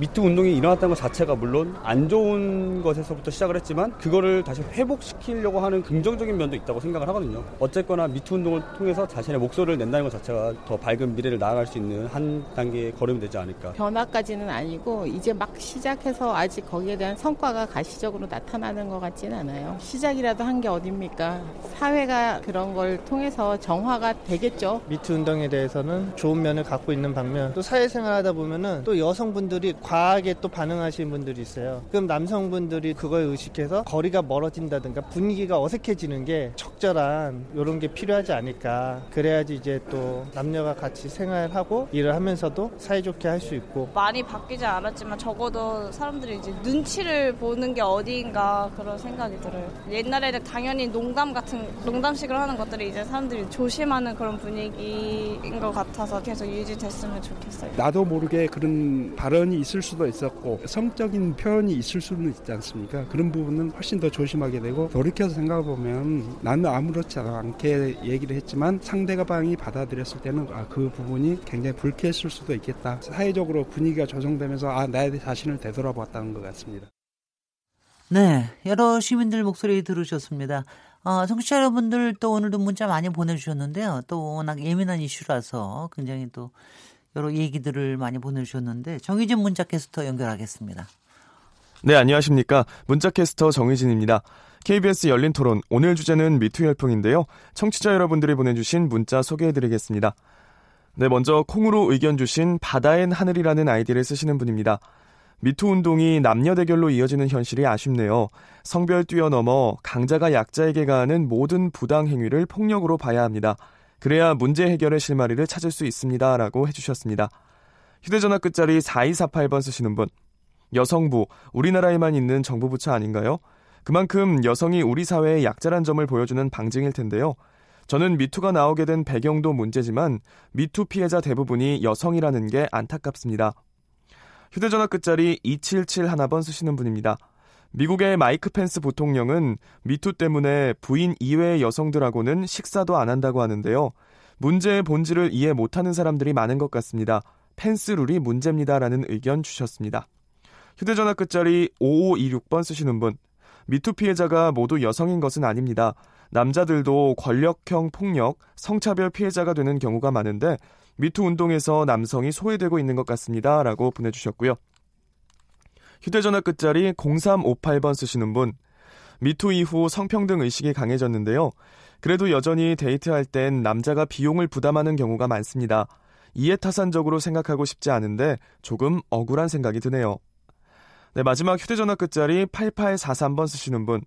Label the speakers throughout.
Speaker 1: 미투 운동이 일어났다는 것 자체가 물론 안 좋은 것에서부터 시작을 했지만 그거를 다시 회복시키려고 하는 긍정적인 면도 있다고 생각을 하거든요. 어쨌거나 미투 운동을 통해서 자신의 목소리를 낸다는 것 자체가 더 밝은 미래를 나아갈 수 있는 한 단계의 걸음이 되지 않을까.
Speaker 2: 변화까지는 아니고 이제 막 시작해서 아직 거기에 대한 성과가 가시적으로 나타나는 것 같지는 않아요. 시작이라도 한 게 어딥니까? 사회가 그런 걸 통해서 정화가 되겠죠.
Speaker 3: 미투 운동에 대해서는 좋은 면을 갖고 있는 반면 또 사회생활 하다 보면은 또 여성분들이 과하게 또 반응하시는 분들이 있어요. 그럼 남성분들이 그걸 의식해서 거리가 멀어진다든가 분위기가 어색해지는 게 적절한 이런 게 필요하지 않을까. 그래야지 이제 또 남녀가 같이 생활하고 일을 하면서도 사이좋게 할 수 있고.
Speaker 4: 많이 바뀌지 않았지만 적어도 사람들이 이제 눈치를 보는 게 어디인가 그런 생각이 들어요. 옛날에는 당연히 농담 같은 농담식으로 하는 것들이 이제 사람들이 조심하는 그런 분위기인 것 같아서 계속 유지됐으면 좋겠어요.
Speaker 5: 나도 모르게 그런 발언이 있을 수도 있었고 성적인 표현이 있을 수는 있지 않습니까? 그런 부분은 훨씬 더 조심하게 되고 돌이켜서 생각해 보면 나는 아무렇지 않게 얘기를 했지만 상대방이 받아들였을 때는 아, 그 부분이 굉장히 불쾌했을 수도 있겠다. 사회적으로 분위기가 조성되면서 아, 나의 자신을 되돌아봤다는 것 같습니다.
Speaker 6: 네, 여러 시민들 목소리 들으셨습니다. 어, 청취자 여러분들 또 오늘도 문자 많이 보내주셨는데요. 또 워낙 예민한 이슈라서 굉장히 또 여러 얘기들을 많이 보내주셨는데 정희진 문자캐스터 연결하겠습니다.
Speaker 7: 네, 안녕하십니까. 문자캐스터 정희진입니다. KBS 열린 토론, 오늘 주제는 미투 열풍인데요. 청취자 여러분들이 보내주신 문자 소개해드리겠습니다. 네, 먼저 콩으로 의견 주신 바다엔 하늘이라는 아이디를 쓰시는 분입니다. 미투 운동이 남녀 대결로 이어지는 현실이 아쉽네요. 성별 뛰어넘어 강자가 약자에게 가하는 모든 부당 행위를 폭력으로 봐야 합니다. 그래야 문제 해결의 실마리를 찾을 수 있습니다. 라고 해주셨습니다. 휴대전화 끝자리 4248번 쓰시는 분. 여성부, 우리나라에만 있는 정부 부처 아닌가요? 그만큼 여성이 우리 사회의 약자란 점을 보여주는 방증일 텐데요. 저는 미투가 나오게 된 배경도 문제지만 미투 피해자 대부분이 여성이라는 게 안타깝습니다. 휴대전화 끝자리 2771번 쓰시는 분입니다. 미국의 마이크 펜스 부통령은 미투 때문에 부인 이외의 여성들하고는 식사도 안 한다고 하는데요. 문제의 본질을 이해 못하는 사람들이 많은 것 같습니다. 펜스 룰이 문제입니다라는 의견 주셨습니다. 휴대전화 끝자리 5526번 쓰시는 분. 미투 피해자가 모두 여성인 것은 아닙니다. 남자들도 권력형 폭력, 성차별 피해자가 되는 경우가 많은데 미투 운동에서 남성이 소외되고 있는 것 같습니다. 라고 보내주셨고요. 휴대전화 끝자리 0358번 쓰시는 분. 미투 이후 성평등 의식이 강해졌는데요. 그래도 여전히 데이트할 땐 남자가 비용을 부담하는 경우가 많습니다. 이해타산적으로 생각하고 싶지 않은데 조금 억울한 생각이 드네요. 네, 마지막 휴대전화 끝자리 8843번 쓰시는 분.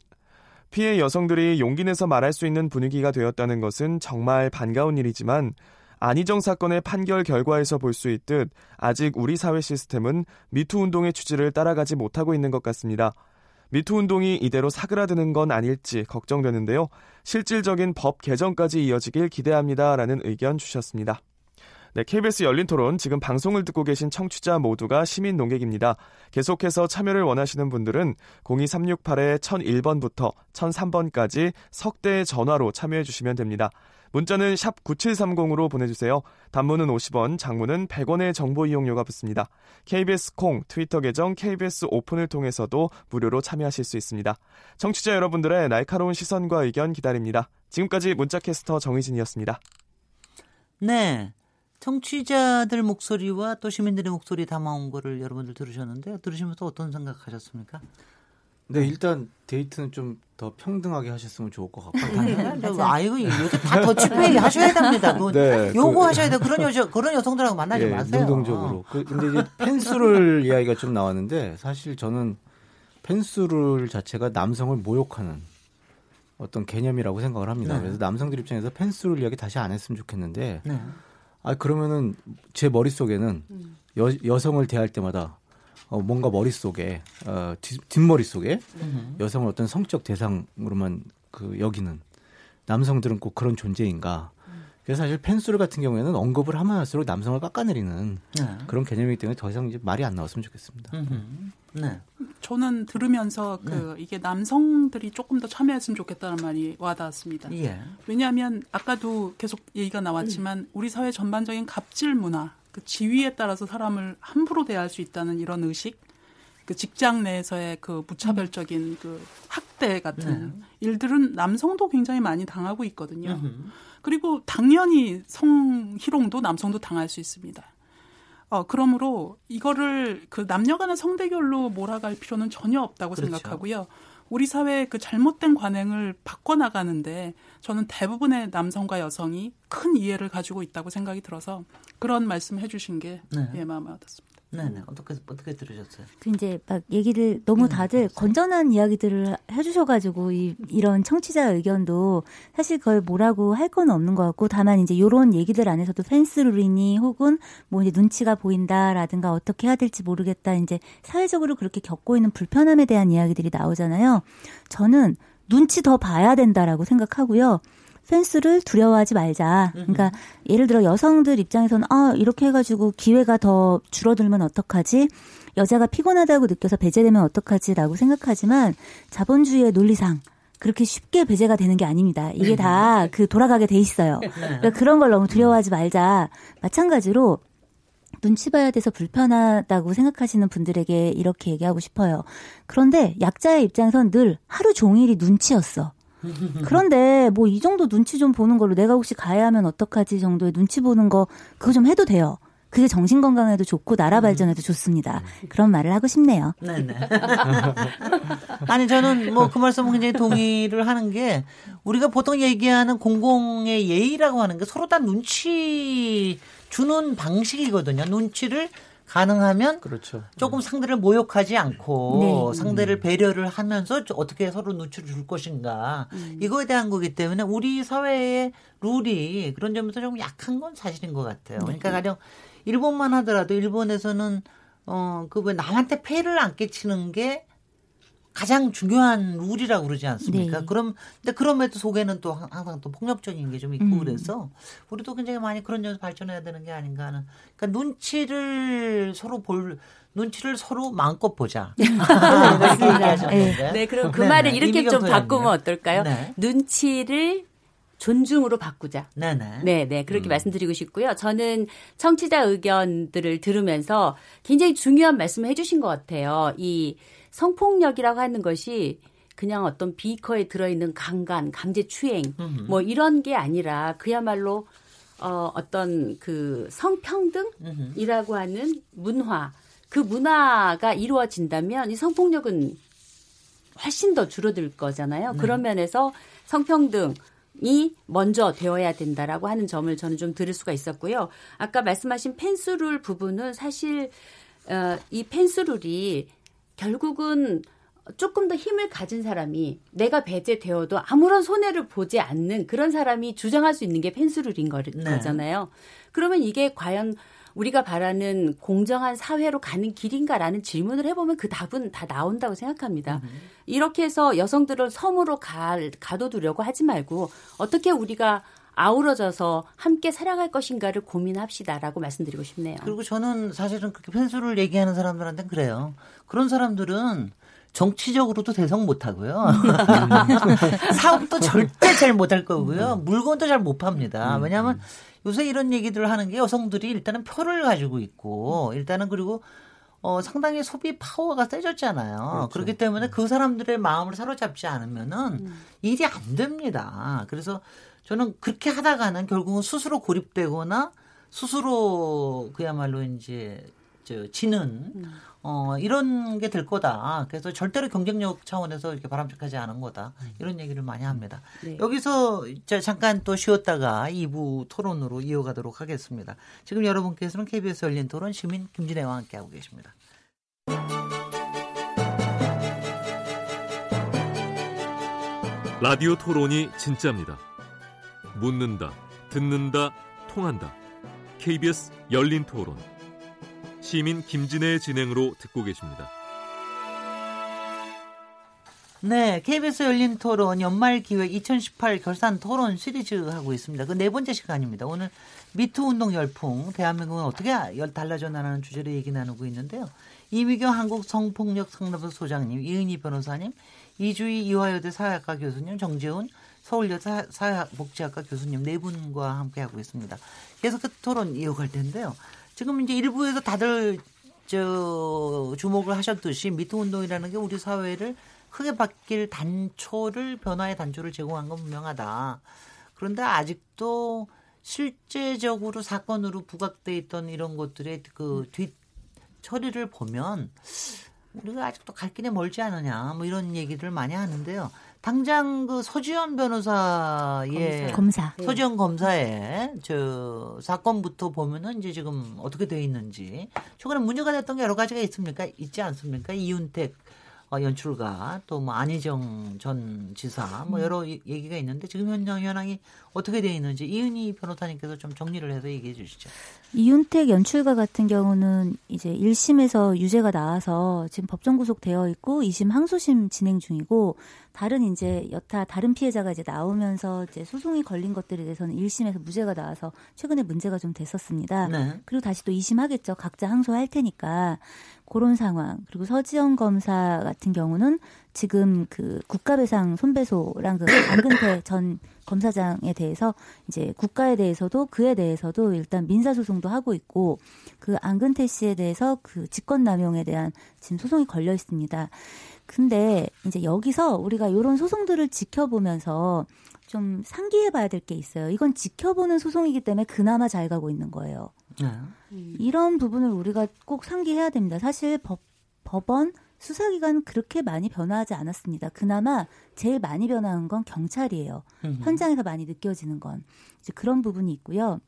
Speaker 7: 피해 여성들이 용기 내서 말할 수 있는 분위기가 되었다는 것은 정말 반가운 일이지만 안희정 사건의 판결 결과에서 볼 수 있듯 아직 우리 사회 시스템은 미투 운동의 취지를 따라가지 못하고 있는 것 같습니다. 미투 운동이 이대로 사그라드는 건 아닐지 걱정되는데요. 실질적인 법 개정까지 이어지길 기대합니다라는 의견 주셨습니다. 네, KBS 열린 토론 지금 방송을 듣고 계신 청취자 모두가 시민 농객입니다. 계속해서 참여를 원하시는 분들은 02368-1001번부터 1003번까지 석대 전화로 참여해 주시면 됩니다. 문자는 샵 9730으로 보내주세요. 단문은 50원, 장문은 100원의 정보 이용료가 붙습니다. KBS 콩, 트위터 계정 KBS 오픈을 통해서도 무료로 참여하실 수 있습니다. 청취자 여러분들의 날카로운 시선과 의견 기다립니다. 지금까지 문자캐스터 정희진이었습니다.
Speaker 6: 네. 청취자들 목소리와 또 시민들의 목소리 담아온 거를 여러분들 들으셨는데 들으시면서 어떤 생각하셨습니까?
Speaker 8: 네, 일단 데이트는 좀 더 평등하게 하셨으면 좋을 것 같고.
Speaker 6: 아이고, 요즘 다 더치페이 하셔야 됩니다. 뭐 네, 요구하셔야 돼. 그런 여자, 그런 여성들하고 만나지 네, 마세요.
Speaker 8: 능동적으로. 그, 근데 이제 펜스를 이야기가 좀 나왔는데 사실 저는 펜스룰 자체가 남성을 모욕하는 어떤 개념이라고 생각을 합니다.
Speaker 6: 네.
Speaker 8: 그래서 남성들 입장에서 펜스룰 이야기 다시 안 했으면 좋겠는데
Speaker 6: 네.
Speaker 8: 아 그러면은 제 머릿속에는 여, 여성을 대할 때마다 어, 뭔가 머릿속에 어, 뒷, 뒷머릿속에
Speaker 6: 음.
Speaker 8: 여성을 어떤 성적 대상으로만 그 여기는 남성들은 꼭 그런 존재인가 그래서 사실 펜스룰 같은 경우에는 언급을 하면 할수록 남성을 깎아내리는
Speaker 6: 네.
Speaker 8: 그런 개념이기 때문에 더 이상 이제 말이 안 나왔으면 좋겠습니다.
Speaker 6: 음흠. 네.
Speaker 9: 저는 들으면서 그 이게 남성들이 조금 더 참여했으면 좋겠다는 말이 와닿았습니다.
Speaker 6: 예.
Speaker 9: 왜냐하면 아까도 계속 얘기가 나왔지만 우리 사회 전반적인 갑질 문화, 그 지위에 따라서 사람을 함부로 대할 수 있다는 이런 의식, 그 직장 내에서의 그 무차별적인 그 학대 같은 일들은 남성도 굉장히 많이 당하고 있거든요. 그리고 당연히 성희롱도 남성도 당할 수 있습니다. 어, 그러므로 이거를 그 남녀 간의 성대결로 몰아갈 필요는 전혀 없다고
Speaker 6: 그렇죠.
Speaker 9: 생각하고요. 우리 사회의 그 잘못된 관행을 바꿔나가는데 저는 대부분의 남성과 여성이 큰 이해를 가지고 있다고 생각이 들어서 그런 말씀 해주신 게
Speaker 6: 네.
Speaker 9: 예, 마음에 와닿습니다.
Speaker 6: 네네. 어떻게, 어떻게 들으셨어요?
Speaker 10: 그 이제 막 얘기를 너무 다들 건전한 이야기들을 해주셔가지고 이, 이런 청취자 의견도 사실 그걸 뭐라고 할 건 없는 것 같고 다만 이제 요런 얘기들 안에서도 펜스룰이니 혹은 뭐 이제 눈치가 보인다라든가 어떻게 해야 될지 모르겠다 이제 사회적으로 그렇게 겪고 있는 불편함에 대한 이야기들이 나오잖아요. 저는 눈치 더 봐야 된다라고 생각하고요. 펜스를 두려워하지 말자. 그러니까 예를 들어 여성들 입장에서는 아 이렇게 해가지고 기회가 더 줄어들면 어떡하지? 여자가 피곤하다고 느껴서 배제되면 어떡하지라고 생각하지만 자본주의의 논리상 그렇게 쉽게 배제가 되는 게 아닙니다. 이게 다 그 돌아가게 돼 있어요. 그러니까 그런 걸 너무 두려워하지 말자. 마찬가지로 눈치 봐야 돼서 불편하다고 생각하시는 분들에게 이렇게 얘기하고 싶어요. 그런데 약자의 입장에선 늘 하루 종일이 눈치였어. 그런데 뭐 이 정도 눈치 좀 보는 걸로 내가 혹시 가야 하면 어떡하지 정도의 눈치 보는 거 그거 좀 해도 돼요. 그게 정신 건강에도 좋고 나라 발전에도 좋습니다. 그런 말을 하고 싶네요.
Speaker 6: 네네. 아니 저는 뭐 그 말씀은 굉장히 동의를 하는 게 우리가 보통 얘기하는 공공의 예의라고 하는 게 서로 다 눈치 주는 방식이거든요. 눈치를 가능하면
Speaker 8: 그렇죠.
Speaker 6: 조금 상대를 모욕하지 않고
Speaker 10: 네.
Speaker 6: 상대를 배려를 하면서 저- 어떻게 서로 눈치를 줄 것인가 이거에 대한 거기 때문에 우리 사회의 룰이 그런 점에서 좀 약한 건 사실인 것 같아요. 그러니까 가령 일본만 하더라도 일본에서는 어그 남한테 폐해를 안 끼치는 게 가장 중요한 룰이라고 그러지 않습니까?
Speaker 10: 네.
Speaker 6: 그럼 근데 그럼에도 속에는 또 항- 항상 또 폭력적인 게 좀 있고
Speaker 10: 음.
Speaker 6: 그래서 우리도 굉장히 많이 그런 점에서 발전해야 되는 게 아닌가 하는. 그러니까 눈치를 서로 볼 눈치를 서로 마음껏 보자.
Speaker 10: 맞습니다. 네.
Speaker 11: 네, 그럼 그
Speaker 6: 네,
Speaker 11: 말을
Speaker 6: 네.
Speaker 11: 이렇게
Speaker 6: 이미경
Speaker 11: 좀 바꾸면. 어떨까요?
Speaker 6: 네.
Speaker 11: 눈치를 존중으로 바꾸자.
Speaker 6: 네네.
Speaker 11: 네, 네. 그렇게
Speaker 6: 음.
Speaker 11: 말씀드리고 싶고요. 저는 청취자 의견들을 들으면서 굉장히 중요한 말씀을 해주신 것 같아요. 이 성폭력이라고 하는 것이 그냥 어떤 비커에 들어있는 강간, 강제추행,
Speaker 6: 음흠.
Speaker 11: 뭐 이런 게 아니라 그야말로 어, 어떤 그 성평등이라고 하는 문화, 그 문화가 이루어진다면 이 성폭력은 훨씬 더 줄어들 거잖아요. 그런 면에서 성평등 이 먼저 되어야 된다라고 하는 점을 저는 좀 들을 수가 있었고요. 아까 말씀하신 펜스룰 부분은 사실 어, 이 펜스룰이 결국은 조금 더 힘을 가진 사람이 내가 배제되어도 아무런 손해를 보지 않는 그런 사람이 주장할 수 있는 게 펜스룰인 거,
Speaker 6: 네.
Speaker 11: 거잖아요. 그러면 이게 과연 우리가 바라는 공정한 사회로 가는 길인가라는 질문을 해보면 그 답은 다 나온다고 생각합니다. 이렇게 해서 여성들을 섬으로 가, 가둬두려고 하지 말고 어떻게 우리가 아우러져서 함께 살아갈 것인가를 고민합시다라고 말씀드리고 싶네요.
Speaker 6: 그리고 저는 사실은 그렇게 펜스를 얘기하는 사람들한테는 그래요. 그런 사람들은 정치적으로도 대성 못 하고요. 사업도 절대 잘 못 할 거고요. 물건도 잘 못 팝니다. 왜냐하면 요새 이런 얘기들을 하는 게 여성들이 일단은 표를 가지고 있고 일단은 그리고 어, 상당히 소비 파워가 세졌잖아요. 그렇기 때문에 그 사람들의 마음을 사로잡지 않으면은 일이 안 됩니다. 그래서 저는 그렇게 하다가는 결국은 스스로 고립되거나 스스로 그야말로 이제 저 지는 어 이런 게 될 거다. 그래서 절대로 경쟁력 차원에서 이렇게 바람직하지 않은 거다. 이런 얘기를 많이 합니다.
Speaker 11: 네.
Speaker 6: 여기서 저 잠깐 또 쉬었다가 2부 토론으로 이어가도록 하겠습니다. 지금 여러분께서는 KBS 열린 토론 시민 김진애와 함께하고 계십니다.
Speaker 12: 라디오 토론이 진짜입니다. 묻는다, 듣는다, 통한다. KBS 열린 토론. 시민 김진애의 진행으로 듣고 계십니다.
Speaker 6: 네, KBS 열린 토론 연말 기획 2018 결산 토론 시리즈 하고 있습니다. 그 네 번째 시간입니다. 오늘 미투 운동 열풍, 대한민국은 어떻게 달라져 나가는 주제로 얘기 나누고 있는데요. 이미경 한국 성폭력 상담소 소장님, 이은희 변호사님, 이주희 이화여대 사회학과 교수님, 정재훈 서울여대 사회복지학과 교수님 네 분과 함께 하고 있습니다. 계속 그 토론 이어갈 텐데요. 지금 이제 일부에서 다들 저 주목을 하셨듯이 미투 운동이라는 게 우리 사회를 크게 바뀔 단초를 변화의 단초를 제공한 건 분명하다. 그런데 아직도 실제적으로 사건으로 부각돼 있던 이런 것들의 그 뒷 처리를 보면 우리가 아직도 갈 길에 멀지 않느냐 뭐 이런 얘기를 많이 하는데요. 당장 그 서지현 변호사의
Speaker 10: 검사
Speaker 6: 네. 서지현 검사의 저 사건부터 보면은 이제 지금 어떻게 돼 있는지 최근에 문제가 됐던 게 여러 가지가 있습니까? 있지 않습니까? 이윤택 어, 연출가 또 뭐 안희정 전 지사 뭐 여러 얘기가 있는데 지금 현장 현황이 어떻게 돼 있는지 이은희 변호사님께서 좀 정리를 해서 얘기해 주시죠.
Speaker 10: 이윤택 연출가 같은 경우는 이제 1심에서 유죄가 나와서 지금 법정 구속되어 있고 2심 항소심 진행 중이고 다른 이제 여타 다른 피해자가 이제 나오면서 이제 소송이 걸린 것들에 대해서는 1심에서 무죄가 나와서 최근에 문제가 좀 됐었습니다.
Speaker 6: 네.
Speaker 10: 그리고 다시 또 2심 하겠죠. 각자 항소할 테니까 그런 상황. 그리고 서지영 검사 같은 경우는 지금 그 국가배상 손배소랑 그 안근태 전 검사장에 대해서 이제 국가에 대해서도 그에 대해서도 일단 민사소송도 하고 있고 그 안근태 씨에 대해서 그 직권남용에 대한 지금 소송이 걸려 있습니다. 근데 이제 여기서 우리가 이런 소송들을 지켜보면서 좀 상기해 봐야 될 게 있어요. 이건 지켜보는 소송이기 때문에 그나마 잘 가고 있는 거예요.
Speaker 6: 네.
Speaker 10: 이런 부분을 우리가 꼭 상기해야 됩니다. 사실 법, 법원 수사기관 그렇게 많이 변화하지 않았습니다. 그나마 제일 많이 변화한 건 경찰이에요.
Speaker 6: 음.
Speaker 10: 현장에서 많이 느껴지는 건 이제 그런 부분이 있고요.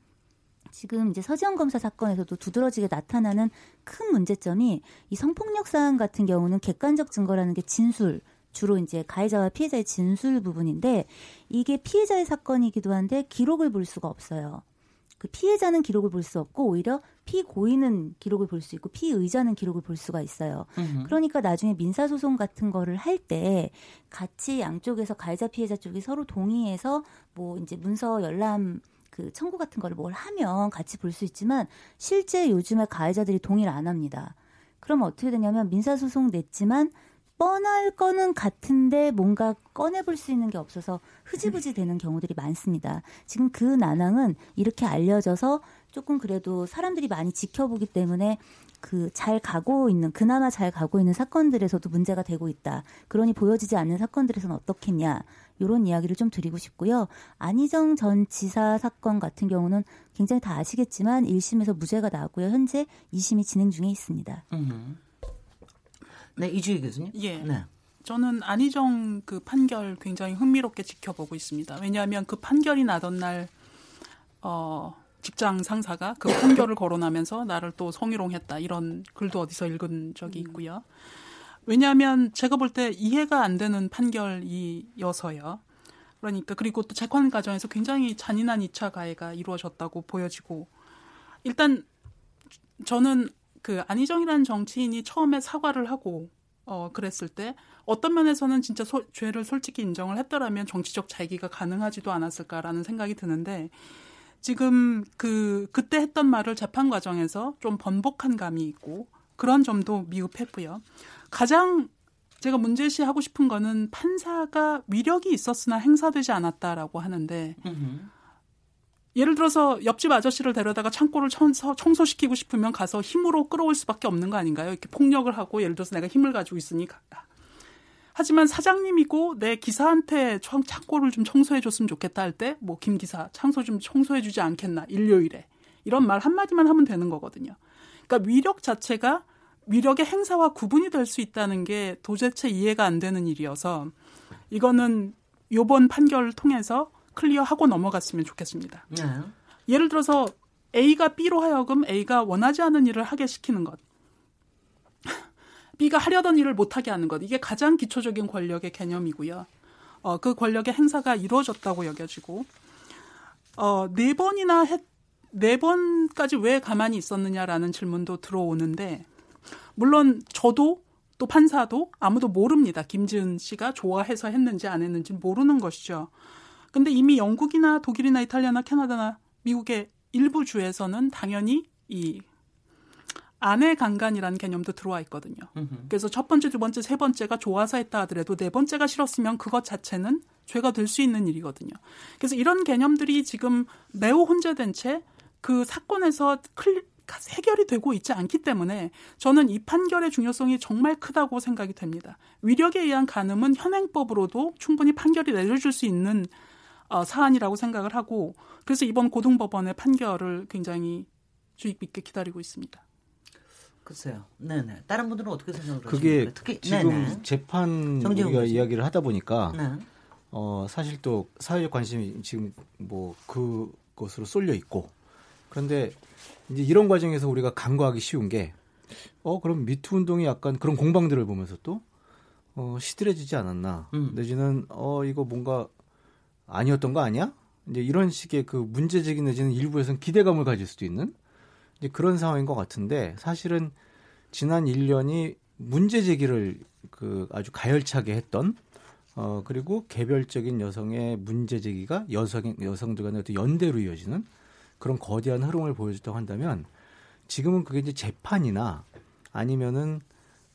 Speaker 10: 지금 이제 서지영 검사 사건에서도 두드러지게 나타나는 큰 문제점이 이 성폭력 사안 같은 경우는 객관적 증거라는 게 진술 주로 이제 가해자와 피해자의 진술 부분인데 이게 피해자의 사건이기도 한데 기록을 볼 수가 없어요. 그 피해자는 기록을 볼 수 없고 오히려 피고인은 기록을 볼 수 있고 피의자는 기록을 볼 수가 있어요.
Speaker 6: 음.
Speaker 10: 그러니까 나중에 민사소송 같은 거를 할 때 같이 양쪽에서 가해자 피해자 쪽이 서로 동의해서 뭐 이제 문서 열람 그 청구 같은 거를 뭘 하면 같이 볼 수 있지만 실제 요즘에 가해자들이 동의를 안 합니다. 그러면 어떻게 되냐면 민사소송 냈지만 뻔할 거는 같은데 뭔가 꺼내볼 수 있는 게 없어서 흐지부지 되는 경우들이 많습니다. 지금 그 난항은 이렇게 알려져서 조금 그래도 사람들이 많이 지켜보기 때문에 그 잘 가고 있는 그나마 잘 가고 있는 사건들에서도 문제가 되고 있다. 그러니 보여지지 않는 사건들에서는 어떻겠냐. 이런 이야기를 좀 드리고 싶고요. 안희정 전 지사 사건 같은 경우는 굉장히 다 아시겠지만 1심에서 무죄가 나왔고요. 현재 2심이 진행 중에 있습니다.
Speaker 6: 음. 네, 이주희 교수님.
Speaker 9: 예.
Speaker 6: 네.
Speaker 9: 저는 안희정 그 판결 굉장히 흥미롭게 지켜보고 있습니다. 왜냐하면 그 판결이 나던 날, 어, 직장 상사가 그 판결을 거론하면서 나를 또 성희롱했다 이런 글도 어디서 읽은 적이 있고요. 왜냐하면 제가 볼 때 이해가 안 되는 판결이어서요. 그러니까 그리고 또 재판 과정에서 굉장히 잔인한 2차 가해가 이루어졌다고 보여지고 일단 저는 그 안희정이라는 정치인이 처음에 사과를 하고 어 그랬을 때 어떤 면에서는 진짜 소, 죄를 솔직히 인정을 했더라면 정치적 자기가 가능하지도 않았을까라는 생각이 드는데 지금 그 그때 했던 말을 재판 과정에서 좀 번복한 감이 있고 그런 점도 미흡했고요. 가장 제가 문제시하고 싶은 거는 판사가 위력이 있었으나 행사되지 않았다라고 하는데
Speaker 6: 음.
Speaker 9: 예를 들어서 옆집 아저씨를 데려다가 창고를 청소, 청소 시키고 싶으면 가서 힘으로 끌어올 수밖에 없는 거 아닌가요? 이렇게 폭력을 하고 예를 들어서 내가 힘을 가지고 있으니 가. 하지만 사장님이고 내 기사한테 창, 창고를 좀 청소해 줬으면 좋겠다 할 때 뭐 김 기사 창소 좀 청소해 주지 않겠나 일요일에 이런 말 한마디만 하면 되는 거거든요. 그러니까 위력 자체가 위력의 행사와 구분이 될 수 있다는 게 도대체 이해가 안 되는 일이어서 이거는 요번 판결을 통해서 클리어하고 넘어갔으면 좋겠습니다.
Speaker 6: 네.
Speaker 9: 예를 들어서 A가 B로 하여금 A가 원하지 않은 일을 하게 시키는 것. B가 하려던 일을 못하게 하는 것. 이게 가장 기초적인 권력의 개념이고요. 어, 그 권력의 행사가 이루어졌다고 여겨지고 어, 네 번이나 했, 네 번까지 왜 가만히 있었느냐라는 질문도 들어오는데 물론 저도 또 판사도 아무도 모릅니다. 김지은 씨가 좋아해서 했는지 안 했는지 모르는 것이죠. 근데 이미 영국이나 독일이나 이탈리아나 캐나다나 미국의 일부 주에서는 당연히 이 아내 강간이라는 개념도 들어와 있거든요. 그래서 첫 번째, 두 번째, 세 번째가 좋아서 했다 하더라도 네 번째가 싫었으면 그것 자체는 죄가 될 수 있는 일이거든요. 그래서 이런 개념들이 지금 매우 혼재된 채 그 사건에서 클, 해결이 되고 있지 않기 때문에 저는 이 판결의 중요성이 정말 크다고 생각이 됩니다. 위력에 의한 간음은 현행법으로도 충분히 판결이 내려줄 수 있는 어, 사안이라고 생각을 하고 그래서 이번 고등법원의 판결을 굉장히 주의 깊게 기다리고 있습니다.
Speaker 6: 글쎄요. 네네. 다른 분들은 어떻게 생각을
Speaker 8: 그게
Speaker 6: 특히
Speaker 8: 지금
Speaker 6: 네네.
Speaker 8: 재판 우리가
Speaker 6: 교수.
Speaker 8: 이야기를 하다 보니까
Speaker 6: 네.
Speaker 8: 어 사실 또 사회적 관심이 지금 뭐 그것으로 쏠려 있고 그런데 이제 이런 과정에서 우리가 간과하기 쉬운 게 어 그럼 미투 운동이 약간 그런 공방들을 보면서 또 어, 시들해지지 않았나
Speaker 6: 음.
Speaker 8: 내지는 어 이거 뭔가 아니었던 거 아니야? 이제 이런 식의 그 문제제기 내지는 일부에서는 기대감을 가질 수도 있는 이제 그런 상황인 것 같은데 사실은 지난 1년이 문제 제기를 그 아주 가열차게 했던 어 그리고 개별적인 여성의 문제 제기가 여성 여성들 간의 어떤 연대로 이어지는 그런 거대한 흐름을 보여줬다고 한다면 지금은 그게 이제 재판이나 아니면은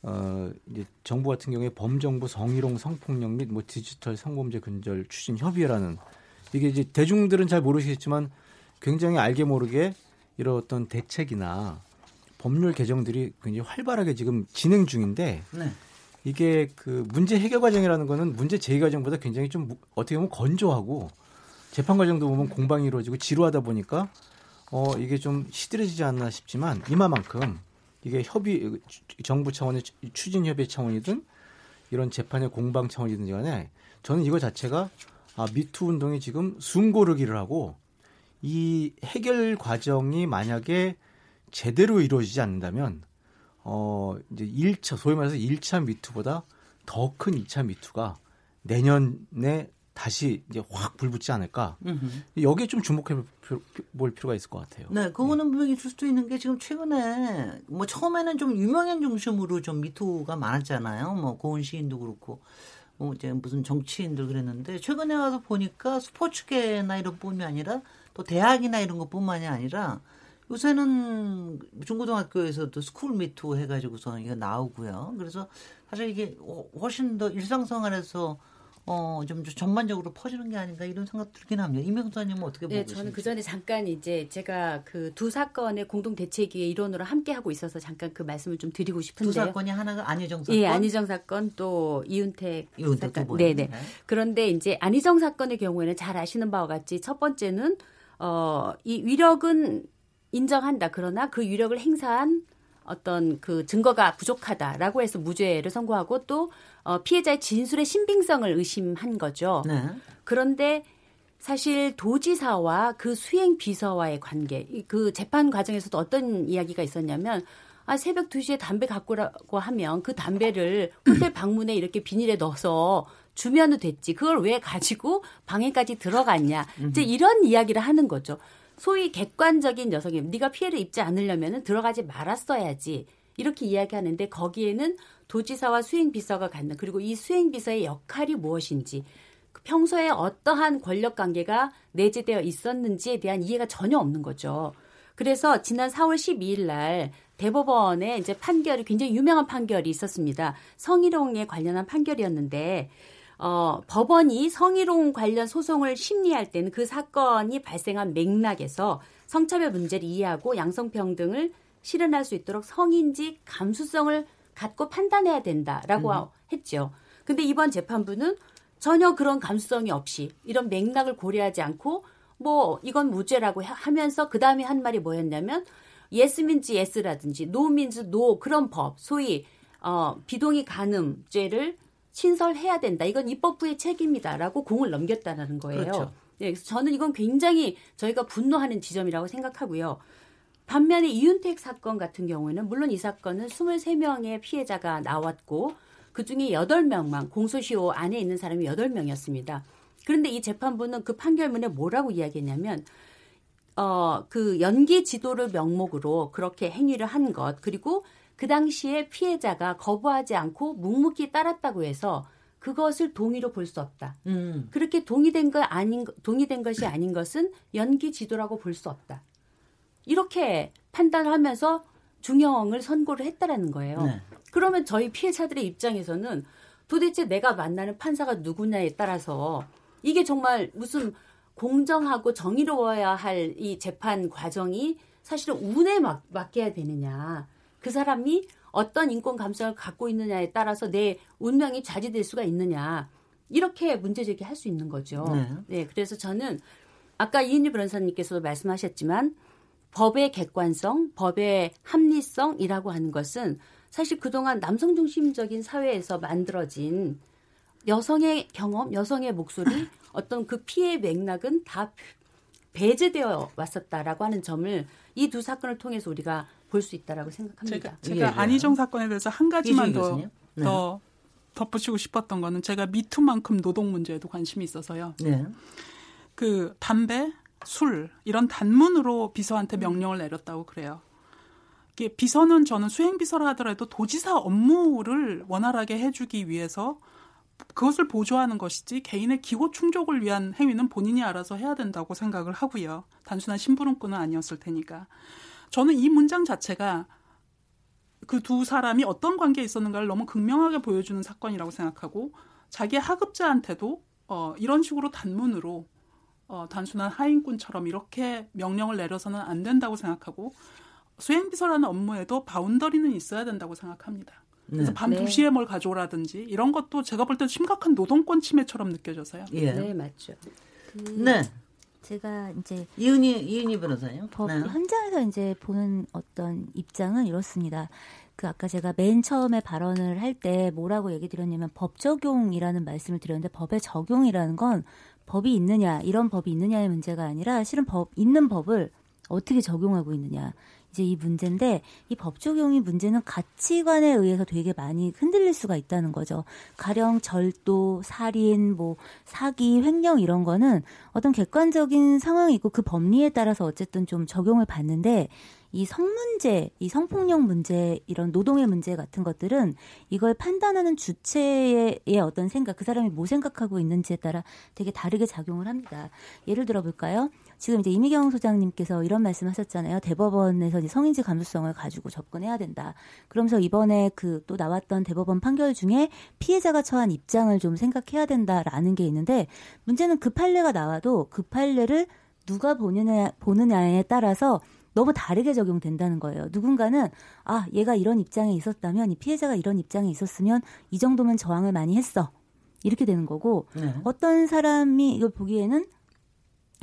Speaker 8: 어 이제 정부 같은 경우에 범정부 성희롱 성폭력 및 뭐 디지털 성범죄 근절 추진 협의회라는 이게 이제 대중들은 잘 모르시겠지만 굉장히 알게 모르게 이런 어떤 대책이나 법률 개정들이 굉장히 활발하게 지금 진행 중인데
Speaker 6: 네.
Speaker 8: 이게 그 문제 해결 과정이라는 거는 문제 제기 과정보다 굉장히 좀 무- 어떻게 보면 건조하고 재판 과정도 보면 공방이 이루어지고 지루하다 보니까 어 이게 좀 시들해지지 않나 싶지만 이마만큼 이게 협의 정부 차원의 추- 추진 협의 차원이든 이런 재판의 공방 차원이든 간에 저는 이거 자체가 아 미투 운동이 지금 숨 고르기를 하고 이 해결 과정이 만약에 제대로 이루어지지 않는다면 어 이제 1차 소위 말해서 1차 미투보다 더 큰 2차 미투가 내년에 다시 이제 확 불붙지 않을까.
Speaker 6: 음흠.
Speaker 8: 여기에 좀 주목해 볼- 볼 필요가 있을 것 같아요.
Speaker 6: 네, 그거는 분명히 있을 수도 있는 게 지금 최근에 뭐 처음에는 좀 유명인 중심으로 좀 미투가 많았잖아요. 뭐 고은 시인도 그렇고 뭐 이제 무슨 정치인들 그랬는데 최근에 와서 보니까 스포츠계나 이런 뿐이 아니라 또 대학이나 이런 것뿐만이 아니라 요새는 중고등학교에서도 스쿨 미투 해가지고서 이게 나오고요. 그래서 사실 이게 훨씬 더 일상생활에서 어, 좀 전반적으로 퍼지는 게 아닌가 이런 생각 들긴 합니다. 이명수님은 어떻게 보고
Speaker 11: 네,
Speaker 6: 계십니까?
Speaker 11: 저는 그 전에 잠깐 이제 제가 그 두 사건의 공동 대책위의 일원으로 함께 하고 있어서 잠깐 그 말씀을 좀 드리고
Speaker 6: 두
Speaker 11: 싶은데요.
Speaker 6: 사건이 하나가 안희정 사건.
Speaker 11: 예, 안희정 사건 또 이윤택
Speaker 6: 이윤택 두
Speaker 11: 사건.
Speaker 6: 분.
Speaker 11: 네, 네.
Speaker 6: 네.
Speaker 11: 그런데 이제 안희정 사건의 경우에는 잘 아시는 바와 같이 첫 번째는 어, 이 위력은 인정한다. 그러나 그 위력을 행사한 어떤 그 증거가 부족하다라고 해서 무죄를 선고하고 또 어, 피해자의 진술의 신빙성을 의심한 거죠.
Speaker 6: 네.
Speaker 11: 그런데 사실 도지사와 그 수행 비서와의 관계, 이그 재판 과정에서도 어떤 이야기가 있었냐면 아, 새벽 2시에 담배 갖고 라고 하면 그 담배를 호텔 방문에 이렇게 비닐에 넣어서 주면은 됐지. 그걸 왜 가지고 방에까지 들어갔냐. 이제 이런 이야기를 하는 거죠. 소위 객관적인 여성이 네가 피해를 입지 않으려면 들어가지 말았어야지. 이렇게 이야기하는데 거기에는 도지사와 수행비서가 갖는 그리고 이 수행비서의 역할이 무엇인지 그 평소에 어떠한 권력 관계가 내재되어 있었는지에 대한 이해가 전혀 없는 거죠. 그래서 지난 4월 12일 날 대법원에 이제 판결이 굉장히 유명한 판결이 있었습니다. 성희롱에 관련한 판결이었는데 어, 법원이 성희롱 관련 소송을 심리할 때는 그 사건이 발생한 맥락에서 성차별 문제를 이해하고 양성평등을 실현할 수 있도록 성인지 감수성을 갖고 판단해야 된다라고
Speaker 6: 음.
Speaker 11: 했죠. 근데 이번 재판부는 전혀 그런 감수성이 없이 이런 맥락을 고려하지 않고 뭐 이건 무죄라고 하- 하면서 그 다음에 한 말이 뭐였냐면 yes means yes라든지 no means no 그런 법 소위 어, 비동의 간음죄를 신설해야 된다. 이건 입법부의 책임이다라고 공을 넘겼다는 거예요.
Speaker 6: 그렇죠.
Speaker 11: 네, 그래서 저는 이건 굉장히 저희가 분노하는 지점이라고 생각하고요. 반면에 이윤택 사건 같은 경우에는 물론 이 사건은 23명의 피해자가 나왔고 그 중에 8명만 공소시효 안에 있는 사람이 8명이었습니다. 그런데 이 재판부는 그 판결문에 뭐라고 이야기했냐면 어, 그 연기 지도를 명목으로 그렇게 행위를 한 것, 그리고 그 당시에 피해자가 거부하지 않고 묵묵히 따랐다고 해서 그것을 동의로 볼 수 없다. 음. 그렇게 동의된 거 아닌 동의된 것이 아닌 것은 연기 지도라고 볼 수 없다. 이렇게 판단하면서 중형을 선고를 했다라는 거예요. 네. 그러면 저희 피해자들의 입장에서는 도대체 내가 만나는 판사가 누구냐에 따라서 이게 정말 무슨 공정하고 정의로워야 할 이 재판 과정이 사실은 운에 맡, 맡겨야 되느냐. 그 사람이 어떤 인권 감성을 갖고 있느냐에 따라서 내 운명이 좌지될 수가 있느냐. 이렇게 문제 제기할 수 있는 거죠. 네. 네. 그래서 저는 아까 이은희 변호사님께서도 말씀하셨지만 법의 객관성, 법의 합리성이라고 하는 것은 사실 그동안 남성 중심적인 사회에서 만들어진 여성의 경험, 여성의 목소리, 어떤 그 피해 맥락은 다 배제되어 왔었다라고 하는 점을 이 두 사건을 통해서 우리가 볼 수 있다라고 생각합니다.
Speaker 9: 제가, 제가 예, 예. 안희정 사건에 대해서 한 가지만 더, 네. 더 덧붙이고 싶었던 거는 제가 미투만큼 노동 문제에도 관심이 있어서요. 네. 그 담배, 술 이런 단문으로 비서한테 명령을 내렸다고 그래요. 이게 비서는 저는 수행 비서라 하더라도 도지사 업무를 원활하게 해주기 위해서 그것을 보조하는 것이지 개인의 기호 충족을 위한 행위는 본인이 알아서 해야 된다고 생각을 하고요. 단순한 심부름꾼은 아니었을 테니까. 저는 이 문장 자체가 그 두 사람이 어떤 관계에 있었는가를 너무 극명하게 보여주는 사건이라고 생각하고 자기 하급자한테도 어, 이런 식으로 단문으로 어, 단순한 하인꾼처럼 이렇게 명령을 내려서는 안 된다고 생각하고 수행비서라는 업무에도 바운더리는 있어야 된다고 생각합니다. 그래서 네. 밤 네. 2시에 뭘 가져오라든지 이런 것도 제가 볼 때 심각한 노동권 침해처럼 느껴져서요.
Speaker 11: 예. 네, 맞죠.
Speaker 10: 그 네. 제가 이제
Speaker 6: 이은희 이은희 변호사요.
Speaker 10: 법 네. 현장에서 이제 보는 어떤 입장은 이렇습니다. 그 아까 제가 맨 처음에 발언을 할 때 뭐라고 얘기 드렸냐면 법 적용이라는 말씀을 드렸는데 법의 적용이라는 건 법이 있느냐 이런 법이 있느냐의 문제가 아니라 실은 법 있는 법을 어떻게 적용하고 있느냐 이제 이 문제인데 이 법 적용이 문제는 가치관에 의해서 되게 많이 흔들릴 수가 있다는 거죠. 가령 절도, 살인, 뭐 사기, 횡령 이런 거는 어떤 객관적인 상황이 있고 그 법리에 따라서 어쨌든 좀 적용을 받는데 이 성문제, 이 성폭력 문제, 이런 노동의 문제 같은 것들은 이걸 판단하는 주체의 어떤 생각, 그 사람이 뭐 생각하고 있는지에 따라 되게 다르게 작용을 합니다. 예를 들어 볼까요? 지금 이제 이미경 소장님께서 이런 말씀 하셨잖아요. 대법원에서 이제 성인지 감수성을 가지고 접근해야 된다. 그러면서 이번에 그 또 나왔던 대법원 판결 중에 피해자가 처한 입장을 좀 생각해야 된다라는 게 있는데 문제는 그 판례가 나와도 그 판례를 누가 보느냐, 보느냐에 따라서 너무 다르게 적용된다는 거예요. 누군가는 아 얘가 이런 입장에 있었다면 이 피해자가 이런 입장에 있었으면 이 정도면 저항을 많이 했어 이렇게 되는 거고 네. 어떤 사람이 이걸 보기에는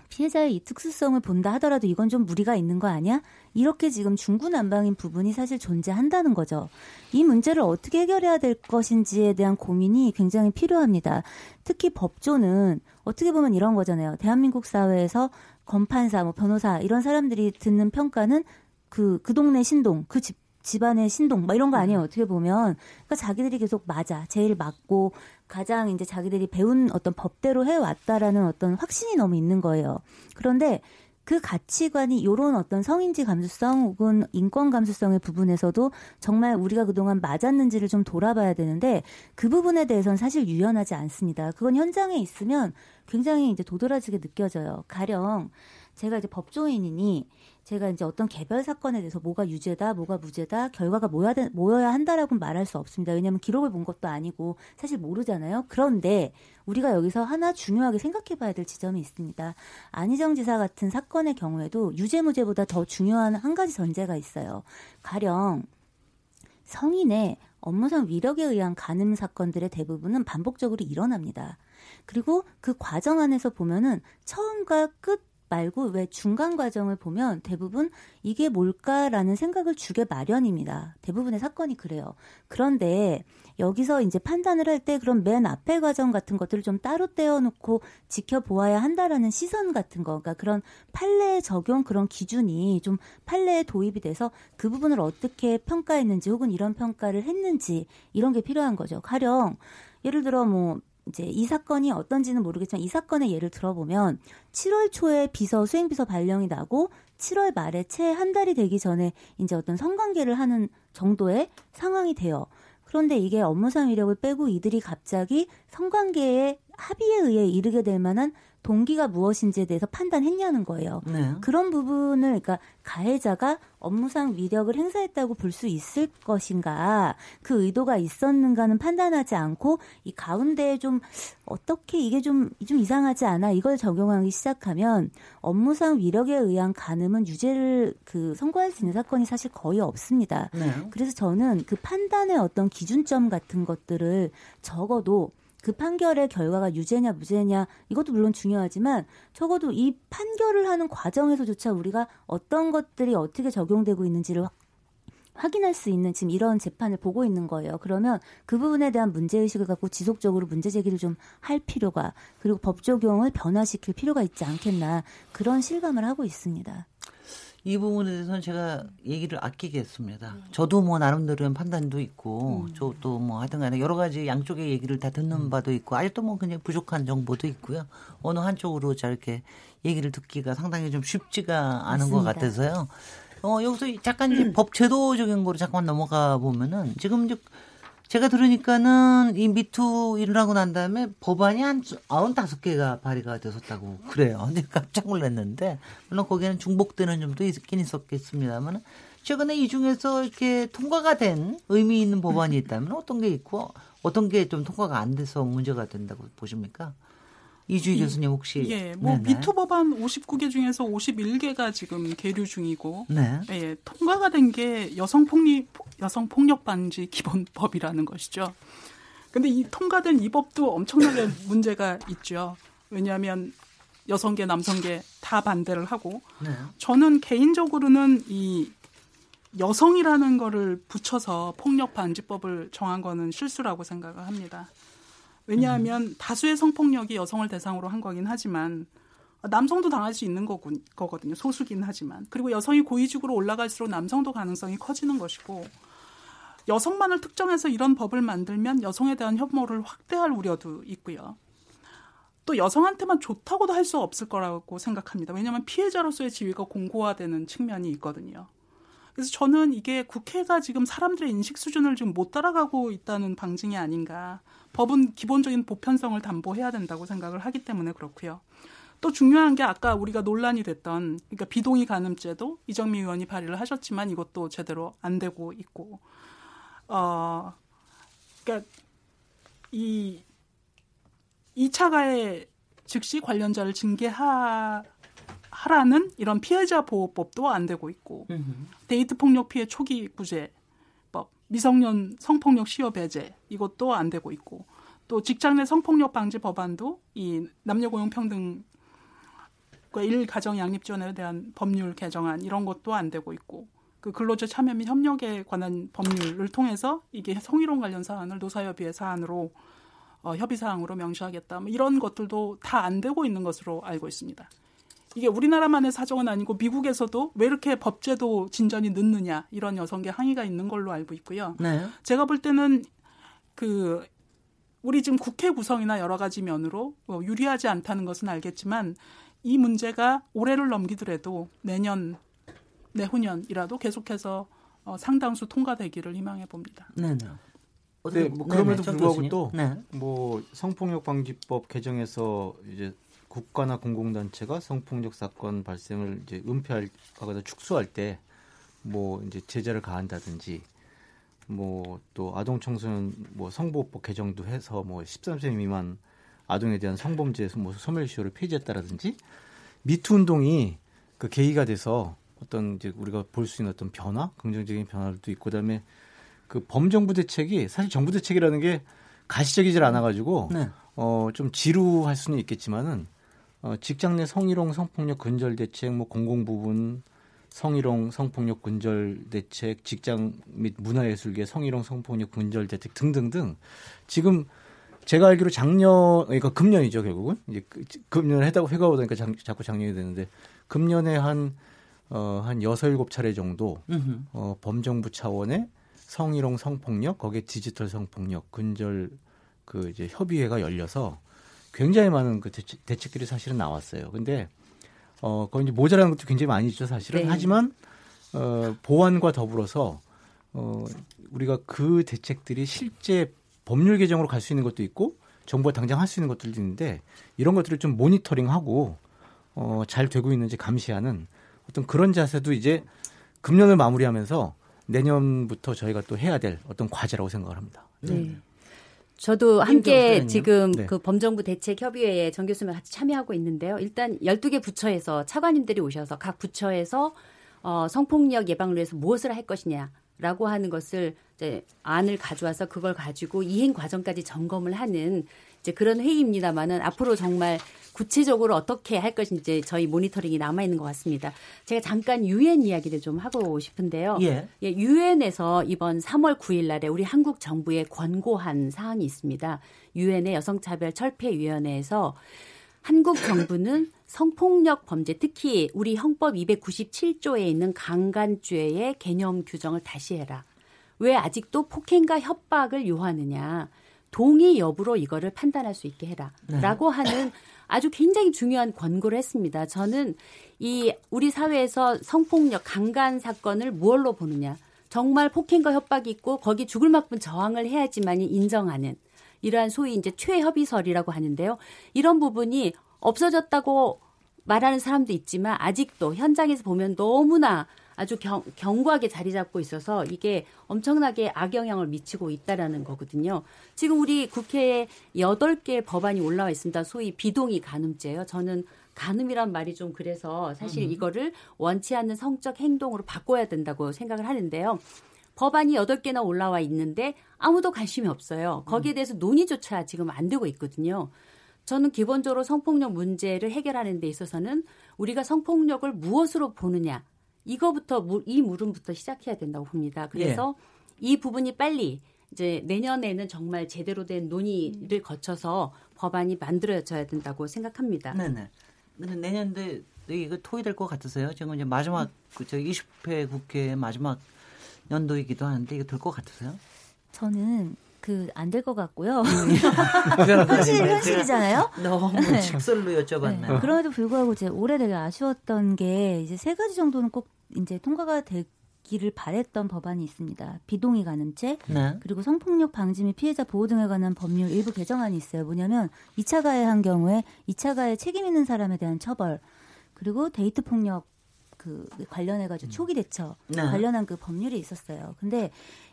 Speaker 10: 피해자의 이 특수성을 본다 하더라도 이건 좀 무리가 있는 거 아니야? 이렇게 지금 중구난방인 부분이 사실 존재한다는 거죠. 이 문제를 어떻게 해결해야 될 것인지에 대한 고민이 굉장히 필요합니다. 특히 법조는 어떻게 보면 이런 거잖아요. 대한민국 사회에서 검판사, 뭐 변호사 이런 사람들이 듣는 평가는 그, 그 동네 신동, 그 집, 집안의 신동, 막 이런 거 아니에요. 어떻게 보면. 그러니까 자기들이 계속 맞아. 제일 맞고, 가장 이제 자기들이 배운 어떤 법대로 해왔다라는 어떤 확신이 너무 있는 거예요. 그런데 그 가치관이 요런 어떤 성인지 감수성 혹은 인권 감수성의 부분에서도 정말 우리가 그동안 맞았는지를 좀 돌아봐야 되는데 그 부분에 대해서는 사실 유연하지 않습니다. 그건 현장에 있으면 굉장히 이제 도드라지게 느껴져요. 가령 제가 이제 법조인이니 제가 이제 어떤 개별 사건에 대해서 뭐가 유죄다, 뭐가 무죄다, 결과가 뭐야, 뭐여야 한다라고 말할 수 없습니다. 왜냐하면 기록을 본 것도 아니고 사실 모르잖아요. 그런데 우리가 여기서 하나 중요하게 생각해 봐야 될 지점이 있습니다. 안희정 지사 같은 사건의 경우에도 유죄, 무죄보다 더 중요한 한 가지 전제가 있어요. 가령 성인의 업무상 위력에 의한 간음 사건들의 대부분은 반복적으로 일어납니다. 그리고 그 과정 안에서 보면은 처음과 끝 말고 왜 중간 과정을 보면 대부분 이게 뭘까라는 생각을 주게 마련입니다. 대부분의 사건이 그래요. 그런데 여기서 이제 판단을 할 때 그럼 맨 앞에 과정 같은 것들을 좀 따로 떼어놓고 지켜보아야 한다라는 시선 같은 거, 그러니까 그런 판례 적용 그런 기준이 좀 판례에 도입이 돼서 그 부분을 어떻게 평가했는지 혹은 이런 평가를 했는지 이런 게 필요한 거죠. 가령 예를 들어 뭐 이제 이 사건이 어떤지는 모르겠지만 이 사건의 예를 들어보면 7월 초에 비서 수행비서 발령이 나고 7월 말에 채 한 달이 되기 전에 이제 어떤 성관계를 하는 정도의 상황이 돼요. 그런데 이게 업무상 위력을 빼고 이들이 갑자기 성관계의 합의에 의해 이르게 될 만한 동기가 무엇인지에 대해서 판단했냐는 거예요.
Speaker 6: 네.
Speaker 10: 그런 부분을 그러니까 가해자가 업무상 위력을 행사했다고 볼 수 있을 것인가, 그 의도가 있었는가는 판단하지 않고 이 가운데에 좀 어떻게 이게 좀 좀 이상하지 않아 이걸 적용하기 시작하면 업무상 위력에 의한 간음은 유죄를 그 선고할 수 있는 사건이 사실 거의 없습니다.
Speaker 6: 네.
Speaker 10: 그래서 저는 그 판단의 어떤 기준점 같은 것들을 적어도 그 판결의 결과가 유죄냐 무죄냐 이것도 물론 중요하지만 적어도 이 판결을 하는 과정에서조차 우리가 어떤 것들이 어떻게 적용되고 있는지를 확- 확인할 수 있는 지금 이런 재판을 보고 있는 거예요. 그러면 그 부분에 대한 문제 의식을 갖고 지속적으로 문제 제기를 좀 할 필요가 그리고 법 적용을 변화시킬 필요가 있지 않겠나 그런 실감을 하고 있습니다.
Speaker 6: 이 부분에 대해서는 제가 얘기를 아끼겠습니다. 저도 뭐 나름대로의 판단도 있고, 저도 뭐 하여튼 간에 여러 가지 양쪽의 얘기를 다 듣는 바도 있고, 아직도 뭐 그냥 부족한 정보도 있고요. 어느 한쪽으로 저렇게 얘기를 듣기가 상당히 좀 쉽지가 않은 것
Speaker 10: 맞습니다.
Speaker 6: 같아서요. 어, 여기서 잠깐 이제 법 제도적인 거로 잠깐 넘어가 보면은 지금 이제 제가 들으니까는 이 미투 일어나고 난 다음에 법안이 한 95개가 발의가 됐었다고 그래요. 근데 깜짝 놀랐는데, 물론 거기에는 중복되는 점도 있긴 있었겠습니다만, 최근에 이 중에서 이렇게 통과가 된 의미 있는 법안이 있다면 어떤 게 있고, 어떤 게 좀 통과가 안 돼서 문제가 된다고 보십니까? 이주희 교수님 혹시.
Speaker 9: 예, 뭐
Speaker 6: 네네.
Speaker 9: 미투 법안 59개 중에서 51개가 지금 계류 중이고
Speaker 6: 네.
Speaker 9: 예, 통과가 된 게 여성 폭력 여성 폭력 방지 기본법이라는 것이죠. 근데 이 통과된 이 법도 엄청나게 문제가 있죠. 왜냐하면 여성계 남성계 다 반대를 하고
Speaker 6: 네.
Speaker 9: 저는 개인적으로는 이 여성이라는 거를 붙여서 폭력 방지법을 정한 거는 실수라고 생각을 합니다. 왜냐하면 다수의 성폭력이 여성을 대상으로 한 거긴 하지만 남성도 당할 수 있는 거군, 거거든요. 소수긴 하지만. 그리고 여성이 고위직으로 올라갈수록 남성도 가능성이 커지는 것이고 여성만을 특정해서 이런 법을 만들면 여성에 대한 혐오를 확대할 우려도 있고요. 또 여성한테만 좋다고도 할 수 없을 거라고 생각합니다. 왜냐하면 피해자로서의 지위가 공고화되는 측면이 있거든요. 그래서 저는 이게 국회가 지금 사람들의 인식 수준을 지금 못 따라가고 있다는 방증이 아닌가. 법은 기본적인 보편성을 담보해야 된다고 생각을 하기 때문에 그렇고요. 또 중요한 게 아까 우리가 논란이 됐던 그러니까 비동의 간음죄도 이정미 의원이 발의를 하셨지만 이것도 제대로 안 되고 있고 어 그러니까 이 2차 가해 즉시 관련자를 징계하 하라는 이런 피해자 보호법도 안 되고 있고 데이트 폭력 피해 초기 구제법, 미성년 성폭력 시효 배제 이것도 안 되고 있고 또 직장 내 성폭력 방지 법안도 이 남녀 고용 평등 일 가정 양립 지원에 대한 법률 개정안 이런 것도 안 되고 있고 그 근로자 참여 및 협력에 관한 법률을 통해서 이게 성희롱 관련 사안을 노사협의회 사안으로 어, 협의 사항으로 명시하겠다. 뭐 이런 것들도 다 안 되고 있는 것으로 알고 있습니다. 이게 우리나라만의 사정은 아니고 미국에서도 왜 이렇게 법제도 진전이 늦느냐 이런 여성계 항의가 있는 걸로 알고 있고요.
Speaker 6: 네.
Speaker 9: 제가 볼 때는 그 우리 지금 국회 구성이나 여러 가지 면으로 뭐 유리하지 않다는 것은 알겠지만 이 문제가 올해를 넘기더라도 내년 내후년이라도 계속해서 어, 상당수 통과되기를 희망해 봅니다.
Speaker 6: 네, 네.
Speaker 8: 네, 뭐 그럼에도
Speaker 6: 정
Speaker 8: 불구하고
Speaker 6: 교수님.
Speaker 8: 또
Speaker 6: 네.
Speaker 8: 뭐 성폭력 방지법 개정에서 이제 국가나 공공단체가 성폭력 사건 발생을 이제 은폐하거나 축소할 때 뭐 이제 제재를 가한다든지 뭐 또 아동 청소년 뭐 성보호법 개정도 해서 뭐 13세 미만 아동에 대한 성범죄 뭐 소멸시효를 폐지했다라든지 미투 운동이 그 계기가 돼서 어떤 이제 우리가 볼 수 있는 어떤 변화, 긍정적인 변화도 있고 그다음에 그 범정부 대책이 사실 정부 대책이라는 게 가시적이질 않아가지고
Speaker 6: 네.
Speaker 8: 어좀 지루할 수는 있겠지만은 어, 직장 내 성희롱 성폭력 근절 대책, 뭐 공공 부분 성희롱 성폭력 근절 대책, 직장 및 문화예술계 성희롱 성폭력 근절 대책 등등등 지금 제가 알기로 작년 그러니까 금년이죠 결국은. 이제 그, 금년 했다고 회가 오다니까 자, 자꾸 작년이 되는데 금년에 한 어, 한 여섯 일곱 차례 정도 어, 범정부 차원의 성희롱 성폭력 거기에 디지털 성폭력 근절 그 이제 협의회가 열려서 굉장히 많은 그 대책, 대책 들이 사실은 나왔어요. 근데 어, 그건 이제 모자라는 것도 굉장히 많이 있죠, 사실은.
Speaker 11: 네.
Speaker 8: 하지만 어, 보완과 더불어서 어, 우리가 그 대책들이 실제 법률 개정으로 갈 수 있는 것도 있고 정부가 당장 할 수 있는 것들도 있는데 이런 것들을 좀 모니터링하고 어, 잘 되고 있는지 감시하는 어떤 그런 자세도 이제 금년을 마무리하면서 내년부터 저희가 또 해야 될 어떤 과제라고 생각을 합니다.
Speaker 11: 네. 저도 함께. 지금
Speaker 8: 네.
Speaker 11: 그 범정부 대책 협의회에 정 교수님 같이 참여하고 있는데요. 일단 12개 부처에서 차관님들이 오셔서 각 부처에서 어, 성폭력 예방을 위해서 무엇을 할 것이냐라고 하는 것을 이제 안을 가져와서 그걸 가지고 이행 과정까지 점검을 하는 이제 그런 회의입니다만은 앞으로 정말 구체적으로 어떻게 할 것인지 저희 모니터링이 남아 있는 것 같습니다. 제가 잠깐 유엔 이야기를 좀 하고 싶은데요.
Speaker 6: 예.
Speaker 11: 예, 유엔에서 이번 3월 9일 날에 우리 한국 정부에 권고한 사항이 있습니다. 유엔의 여성차별 철폐 위원회에서 한국 정부는 성폭력 범죄, 특히 우리 헌법 297조에 있는 강간죄의 개념 규정을 다시 해라. 왜 아직도 폭행과 협박을 요하느냐. 동의 여부로 이거를 판단할 수 있게 해라.
Speaker 13: 네.
Speaker 11: 라고 하는 아주 굉장히 중요한 권고를 했습니다. 저는 이 우리 사회에서 성폭력, 강간 사건을 무엇로 보느냐. 정말 폭행과 협박이 있고 거기 죽을 만큼 저항을 해야지만이 인정하는 이러한 소위 이제 최협의설이라고 하는데요. 이런 부분이 없어졌다고 말하는 사람도 있지만 아직도 현장에서 보면 너무나 아주 경, 견고하게 자리 잡고 있어서 이게 엄청나게 악영향을 미치고 있다라는 거거든요. 지금 우리 국회에 8개 법안이 올라와 있습니다. 소위 비동의 간음죄요. 저는 간음이란 말이 좀 그래서 사실
Speaker 13: 음.
Speaker 11: 이거를 원치 않는 성적 행동으로 바꿔야 된다고 생각을 하는데요. 법안이 8개나 올라와 있는데 아무도 관심이 없어요. 거기에 대해서 논의조차 지금 안 되고 있거든요. 저는 기본적으로 성폭력 문제를 해결하는 데 있어서는 우리가 성폭력을 무엇으로 보느냐 이거부터 무- 이 물음부터 시작해야 된다고 봅니다. 그래서 이 부분이 빨리 이제 내년에는 정말 제대로 된 논의를 거쳐서 법안이 만들어져야 된다고 생각합니다.
Speaker 6: 네네. 근데 내년도에 이거 토의될 것 같으세요? 지금 이제 마지막 그저 20회 국회 마지막 연도이기도 하는데 이거 될 것 같으세요?
Speaker 10: 저는 그 안 될 것 같고요. 현실
Speaker 6: 아니에요.
Speaker 10: 현실이잖아요.
Speaker 6: 제가 너무
Speaker 10: 네.
Speaker 6: 직설로 여쭤봤네요.
Speaker 10: 네. 그럼에도 불구하고 이제 올해 되게 아쉬웠던 게 이제 세 가지 정도는 꼭 이제 통과가 되 기를 바랬던 법안이 있습니다. 비동의 간음죄,
Speaker 6: 네.
Speaker 10: 그리고 성폭력 방지 및 피해자 보호 등에 관한 법률 일부 개정안이 있어요. 뭐냐면 2차 가해한 경우에 2차 가해 책임 있는 사람에 대한 처벌, 그리고 데이트 폭력 그 관련해 가지고 초기 대처
Speaker 13: 네.
Speaker 10: 관련한 그 법률이 있었어요. 근데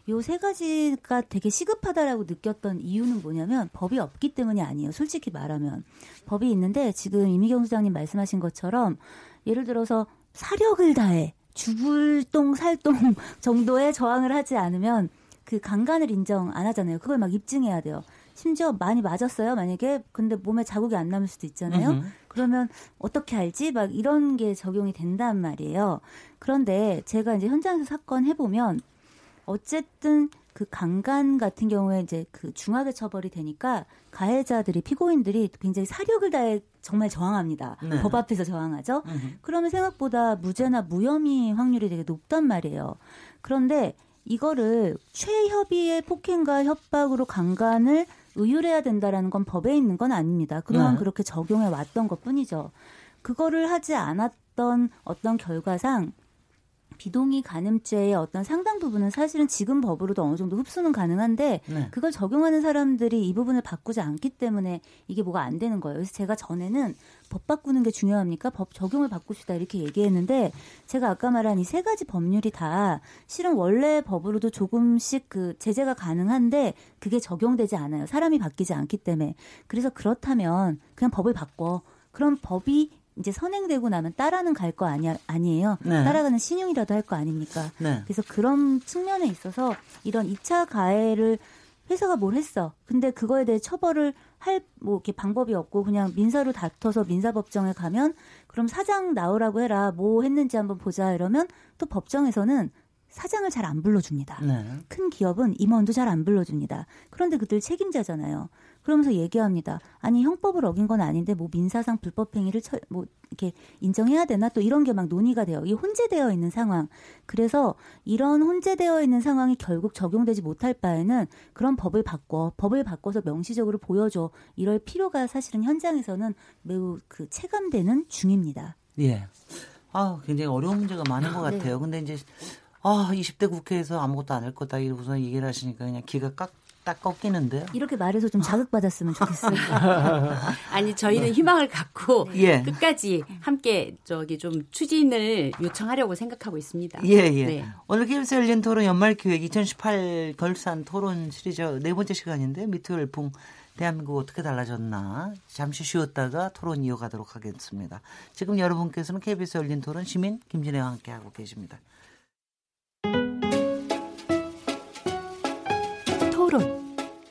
Speaker 10: 요 세 가지가 되게 시급하다라고 느꼈던 이유는 뭐냐면 법이 없기 때문이 아니에요. 솔직히 말하면 법이 있는데 지금 이미경 소장님 말씀하신 것처럼 예를 들어서 사력을 다해 죽을 똥 살똥 정도의 저항을 하지 않으면 그 강간을 인정 안 하잖아요. 그걸 막 입증해야 돼요. 심지어 많이 맞았어요. 만약에 근데 몸에 자국이 안 남을 수도 있잖아요.
Speaker 13: 음흠.
Speaker 10: 그러면 어떻게 알지? 막 이런 게 적용이 된단 말이에요. 그런데 제가 이제 현장에서 사건 해보면 어쨌든 그 강간 같은 경우에 이제 그 중하게 처벌이 되니까 가해자들이 피고인들이 굉장히 사력을 다해 정말 저항합니다.
Speaker 13: 네.
Speaker 10: 법 앞에서 저항하죠. 그러면 생각보다 무죄나 무혐의 확률이 되게 높단 말이에요. 그런데 이거를 최협의의 폭행과 협박으로 강간을 의율해야 된다라는 건 법에 있는 건 아닙니다. 그동안
Speaker 13: 네.
Speaker 10: 그렇게 적용해 왔던 것 뿐이죠. 그거를 하지 않았던 어떤 결과상 비동의 간음죄의 어떤 상당 부분은 사실은 지금 법으로도 어느 정도 흡수는 가능한데
Speaker 13: 네.
Speaker 10: 그걸 적용하는 사람들이 이 부분을 바꾸지 않기 때문에 이게 뭐가 안 되는 거예요. 그래서 제가 전에는 법 바꾸는 게 중요합니까? 법 적용을 바꾸시다 이렇게 얘기했는데 제가 아까 말한 이 세 가지 법률이 다 실은 원래 법으로도 조금씩 그 제재가 가능한데 그게 적용되지 않아요. 사람이 바뀌지 않기 때문에. 그래서 그렇다면 그냥 법을 바꿔. 그럼 법이 이제 선행되고 나면 따라는 갈 거 아니야 아니에요.
Speaker 13: 네.
Speaker 10: 따라가는 신용이라도 할 거 아닙니까?
Speaker 13: 네.
Speaker 10: 그래서 그런 측면에 있어서 이런 2차 가해를 회사가 뭘 했어. 근데 그거에 대해 처벌을 할 뭐 이렇게 방법이 없고 그냥 민사로 다퉈서 민사법정에 가면 그럼 사장 나오라고 해라. 뭐 했는지 한번 보자 이러면 또 법정에서는 사장을 잘 안 불러줍니다.
Speaker 6: 네.
Speaker 10: 큰 기업은 임원도 잘 안 불러줍니다. 그런데 그들 책임자잖아요. 그러면서 얘기합니다. 아니 형법을 어긴 건 아닌데 뭐 민사상 불법 행위를 처, 뭐 이렇게 인정해야 되나 또 이런 게 막 논의가 돼요. 이 혼재되어 있는 상황. 그래서 이런 혼재되어 있는 상황이 결국 적용되지 못할 바에는 그런 법을 바꿔 법을 바꿔서 명시적으로 보여줘 이럴 필요가 사실은 현장에서는 매우 그 체감되는 중입니다.
Speaker 6: 예. 아, 굉장히 어려운 문제가 많은 것
Speaker 10: 네.
Speaker 6: 같아요. 근데 이제 아, 20대 국회에서 아무것도 안 할 거다 이러고서 얘기를 하시니까 그냥 기가 깍, 딱 꺾이는데요.
Speaker 10: 이렇게 말해서 좀 자극받았으면 좋겠어요.
Speaker 11: 아니 저희는 희망을 갖고
Speaker 6: 예.
Speaker 11: 끝까지 함께 저기 좀 추진을 요청하려고 생각하고 있습니다.
Speaker 6: 예, 예.
Speaker 11: 네.
Speaker 6: 오늘 KBS 열린 토론 연말 기획 2018 결산 토론 시리즈 네 번째 시간인데 미투 열풍 대한민국 어떻게 달라졌나 잠시 쉬었다가 토론 이어가도록 하겠습니다. 지금 여러분께서는 KBS 열린 토론 시민 김진애와 함께 하고 계십니다.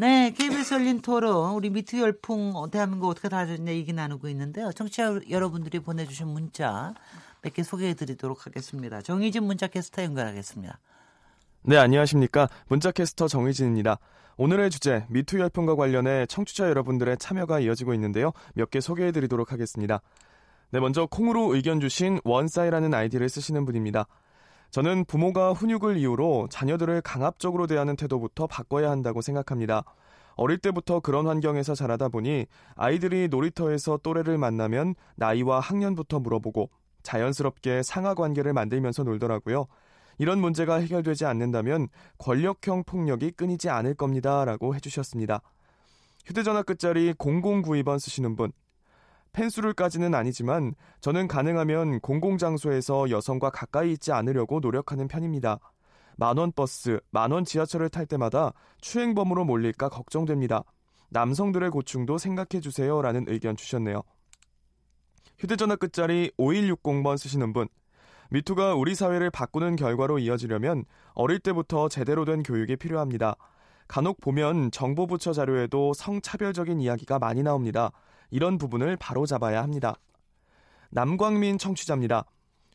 Speaker 6: 네, KBS 열린 토론 우리 미투 열풍 어, 대한민국 어떻게 달라졌냐 얘기 나누고 있는데요. 청취자 여러분들이 보내주신 문자 몇 개 소개해드리도록 하겠습니다. 정희진 문자 캐스터 연결하겠습니다.
Speaker 7: 네, 안녕하십니까. 문자 캐스터 정희진입니다. 오늘의 주제, 미투 열풍과 관련해 청취자 여러분들의 참여가 이어지고 있는데요. 몇 개 소개해 드리도록 하겠습니다. 네, 먼저 콩으로 의견 주신 원사이라는 아이디를 쓰시는 분입니다. 저는 부모가 훈육을 이유로 자녀들을 강압적으로 대하는 태도부터 바꿔야 한다고 생각합니다. 어릴 때부터 그런 환경에서 자라다 보니 아이들이 놀이터에서 또래를 만나면 나이와 학년부터 물어보고 자연스럽게 상하 관계를 만들면서 놀더라고요. 이런 문제가 해결되지 않는다면 권력형 폭력이 끊이지 않을 겁니다. 라고 해주셨습니다. 휴대전화 끝자리 0092번 쓰시는 분. 펜수를까지는 아니지만 저는 가능하면 공공장소에서 여성과 가까이 있지 않으려고 노력하는 편입니다. 만원 버스, 만원 지하철을 탈 때마다 추행범으로 몰릴까 걱정됩니다. 남성들의 고충도 생각해 주세요. 라는 의견 주셨네요. 휴대전화 끝자리 5160번 쓰시는 분. 미투가 우리 사회를 바꾸는 결과로 이어지려면 어릴 때부터 제대로 된 교육이 필요합니다. 간혹 보면 정보부처 자료에도 성차별적인 이야기가 많이 나옵니다. 이런 부분을 바로잡아야 합니다. 남광민 청취자입니다.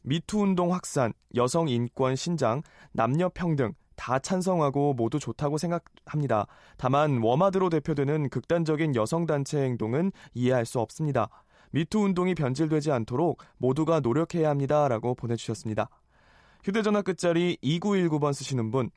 Speaker 7: 미투 운동 확산, 여성 인권 신장, 남녀 평등 다 찬성하고 모두 좋다고 생각합니다. 다만 워마드로 대표되는 극단적인 여성 단체 행동은 이해할 수 없습니다. 미투 운동이 변질되지 않도록 모두가 노력해야 합니다라고 보내주셨습니다. 휴대전화 끝자리 2919번 쓰시는 분.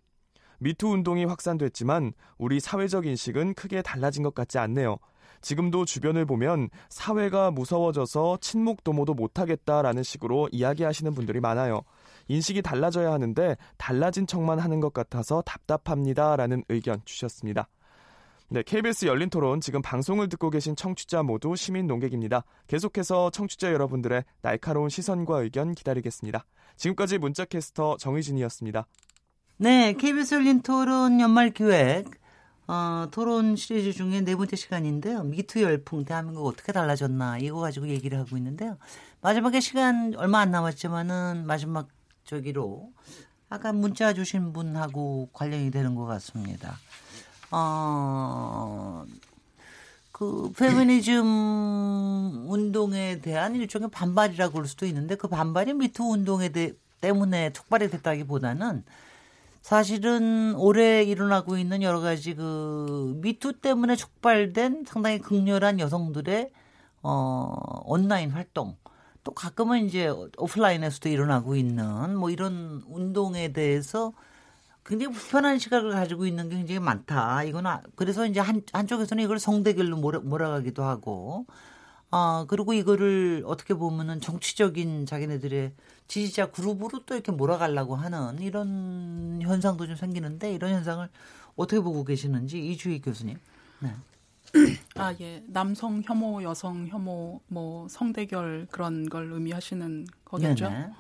Speaker 7: 미투 운동이 확산됐지만 우리 사회적 인식은 크게 달라진 것 같지 않네요. 지금도 주변을 보면 사회가 무서워져서 친목 도모도 못하겠다라는 식으로 이야기하시는 분들이 많아요. 인식이 달라져야 하는데 달라진 척만 하는 것 같아서 답답합니다라는 의견 주셨습니다. 네, KBS 열린 토론 지금 방송을 듣고 계신 청취자 모두 시민 농객입니다. 계속해서 청취자 여러분들의 날카로운 시선과 의견 기다리겠습니다. 지금까지 문자캐스터 정의진이었습니다.
Speaker 6: 네, KBS 열린 토론 연말 기획 어, 토론 시리즈 중에 네 번째 시간인데요. 미투 열풍 대한민국 어떻게 달라졌나 이거 가지고 얘기를 하고 있는데요. 마지막에 시간 얼마 안 남았지만은 마지막 저기로 아까 문자 주신 분하고 관련이 되는 것 같습니다. 어, 그 페미니즘 운동에 대한 일종의 반발이라고 볼 수도 있는데 그 반발이 미투 운동에 대, 때문에 촉발이 됐다기보다는 사실은 올해 일어나고 있는 여러 가지 그 미투 때문에 촉발된 상당히 극렬한 여성들의 어 온라인 활동 또 가끔은 이제 오프라인에서도 일어나고 있는 뭐 이런 운동에 대해서 굉장히 불편한 시각을 가지고 있는 게 굉장히 많다. 이건 아, 그래서 이제 한 한쪽에서는 이걸 성대결로 몰아, 몰아가기도 하고 아, 그리고 이거를 어떻게 보면은 정치적인 자기네들의 지지자 그룹으로 또 이렇게 몰아가려고 하는 이런 현상도 좀 생기는데 이런 현상을 어떻게 보고 계시는지 이주희 교수님. 네.
Speaker 9: 아, 예. 남성 혐오, 여성 혐오, 뭐 성대결 그런 걸 의미하시는 거겠죠?
Speaker 6: 네네.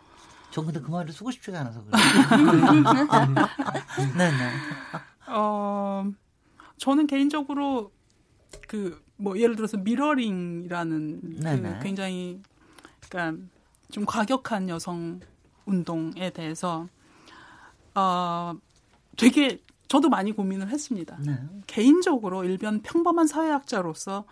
Speaker 6: 전 근데 그 말을 쓰고 싶지가 않아서 그래요. 네네.
Speaker 9: 어, 저는 개인적으로 그 뭐 예를 들어서 미러링이라는 그. 굉장히 그러니까 좀 과격한 여성 운동에 대해서 어 되게 저도 많이 고민을 했습니다.
Speaker 6: 네.
Speaker 9: 개인적으로 일변 평범한 사회학자로서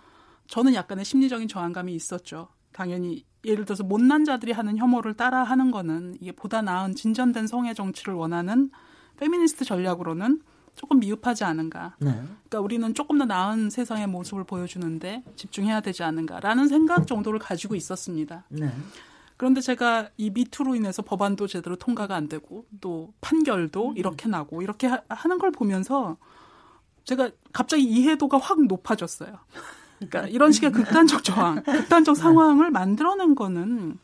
Speaker 9: 저는 약간의 심리적인 저항감이 있었죠. 당연히 예를 들어서 못난 자들이 하는 혐오를 따라 하는 거는 이게 보다 나은 진전된 성의 정치를 원하는 페미니스트 전략으로는 조금 미흡하지 않은가.
Speaker 6: 네.
Speaker 9: 그러니까 우리는 조금 더 나은 세상의 모습을 보여주는데 집중해야 되지 않은가라는 생각 정도를 가지고 있었습니다.
Speaker 6: 네.
Speaker 9: 그런데 제가 이 미투로 인해서 법안도 제대로 통과가 안 되고 또 판결도 이렇게 나고 이렇게 하, 하는 걸 보면서 제가 갑자기 이해도가 확 높아졌어요. 그러니까 이런 식의 극단적 저항, 극단적 상황을 만들어낸 거는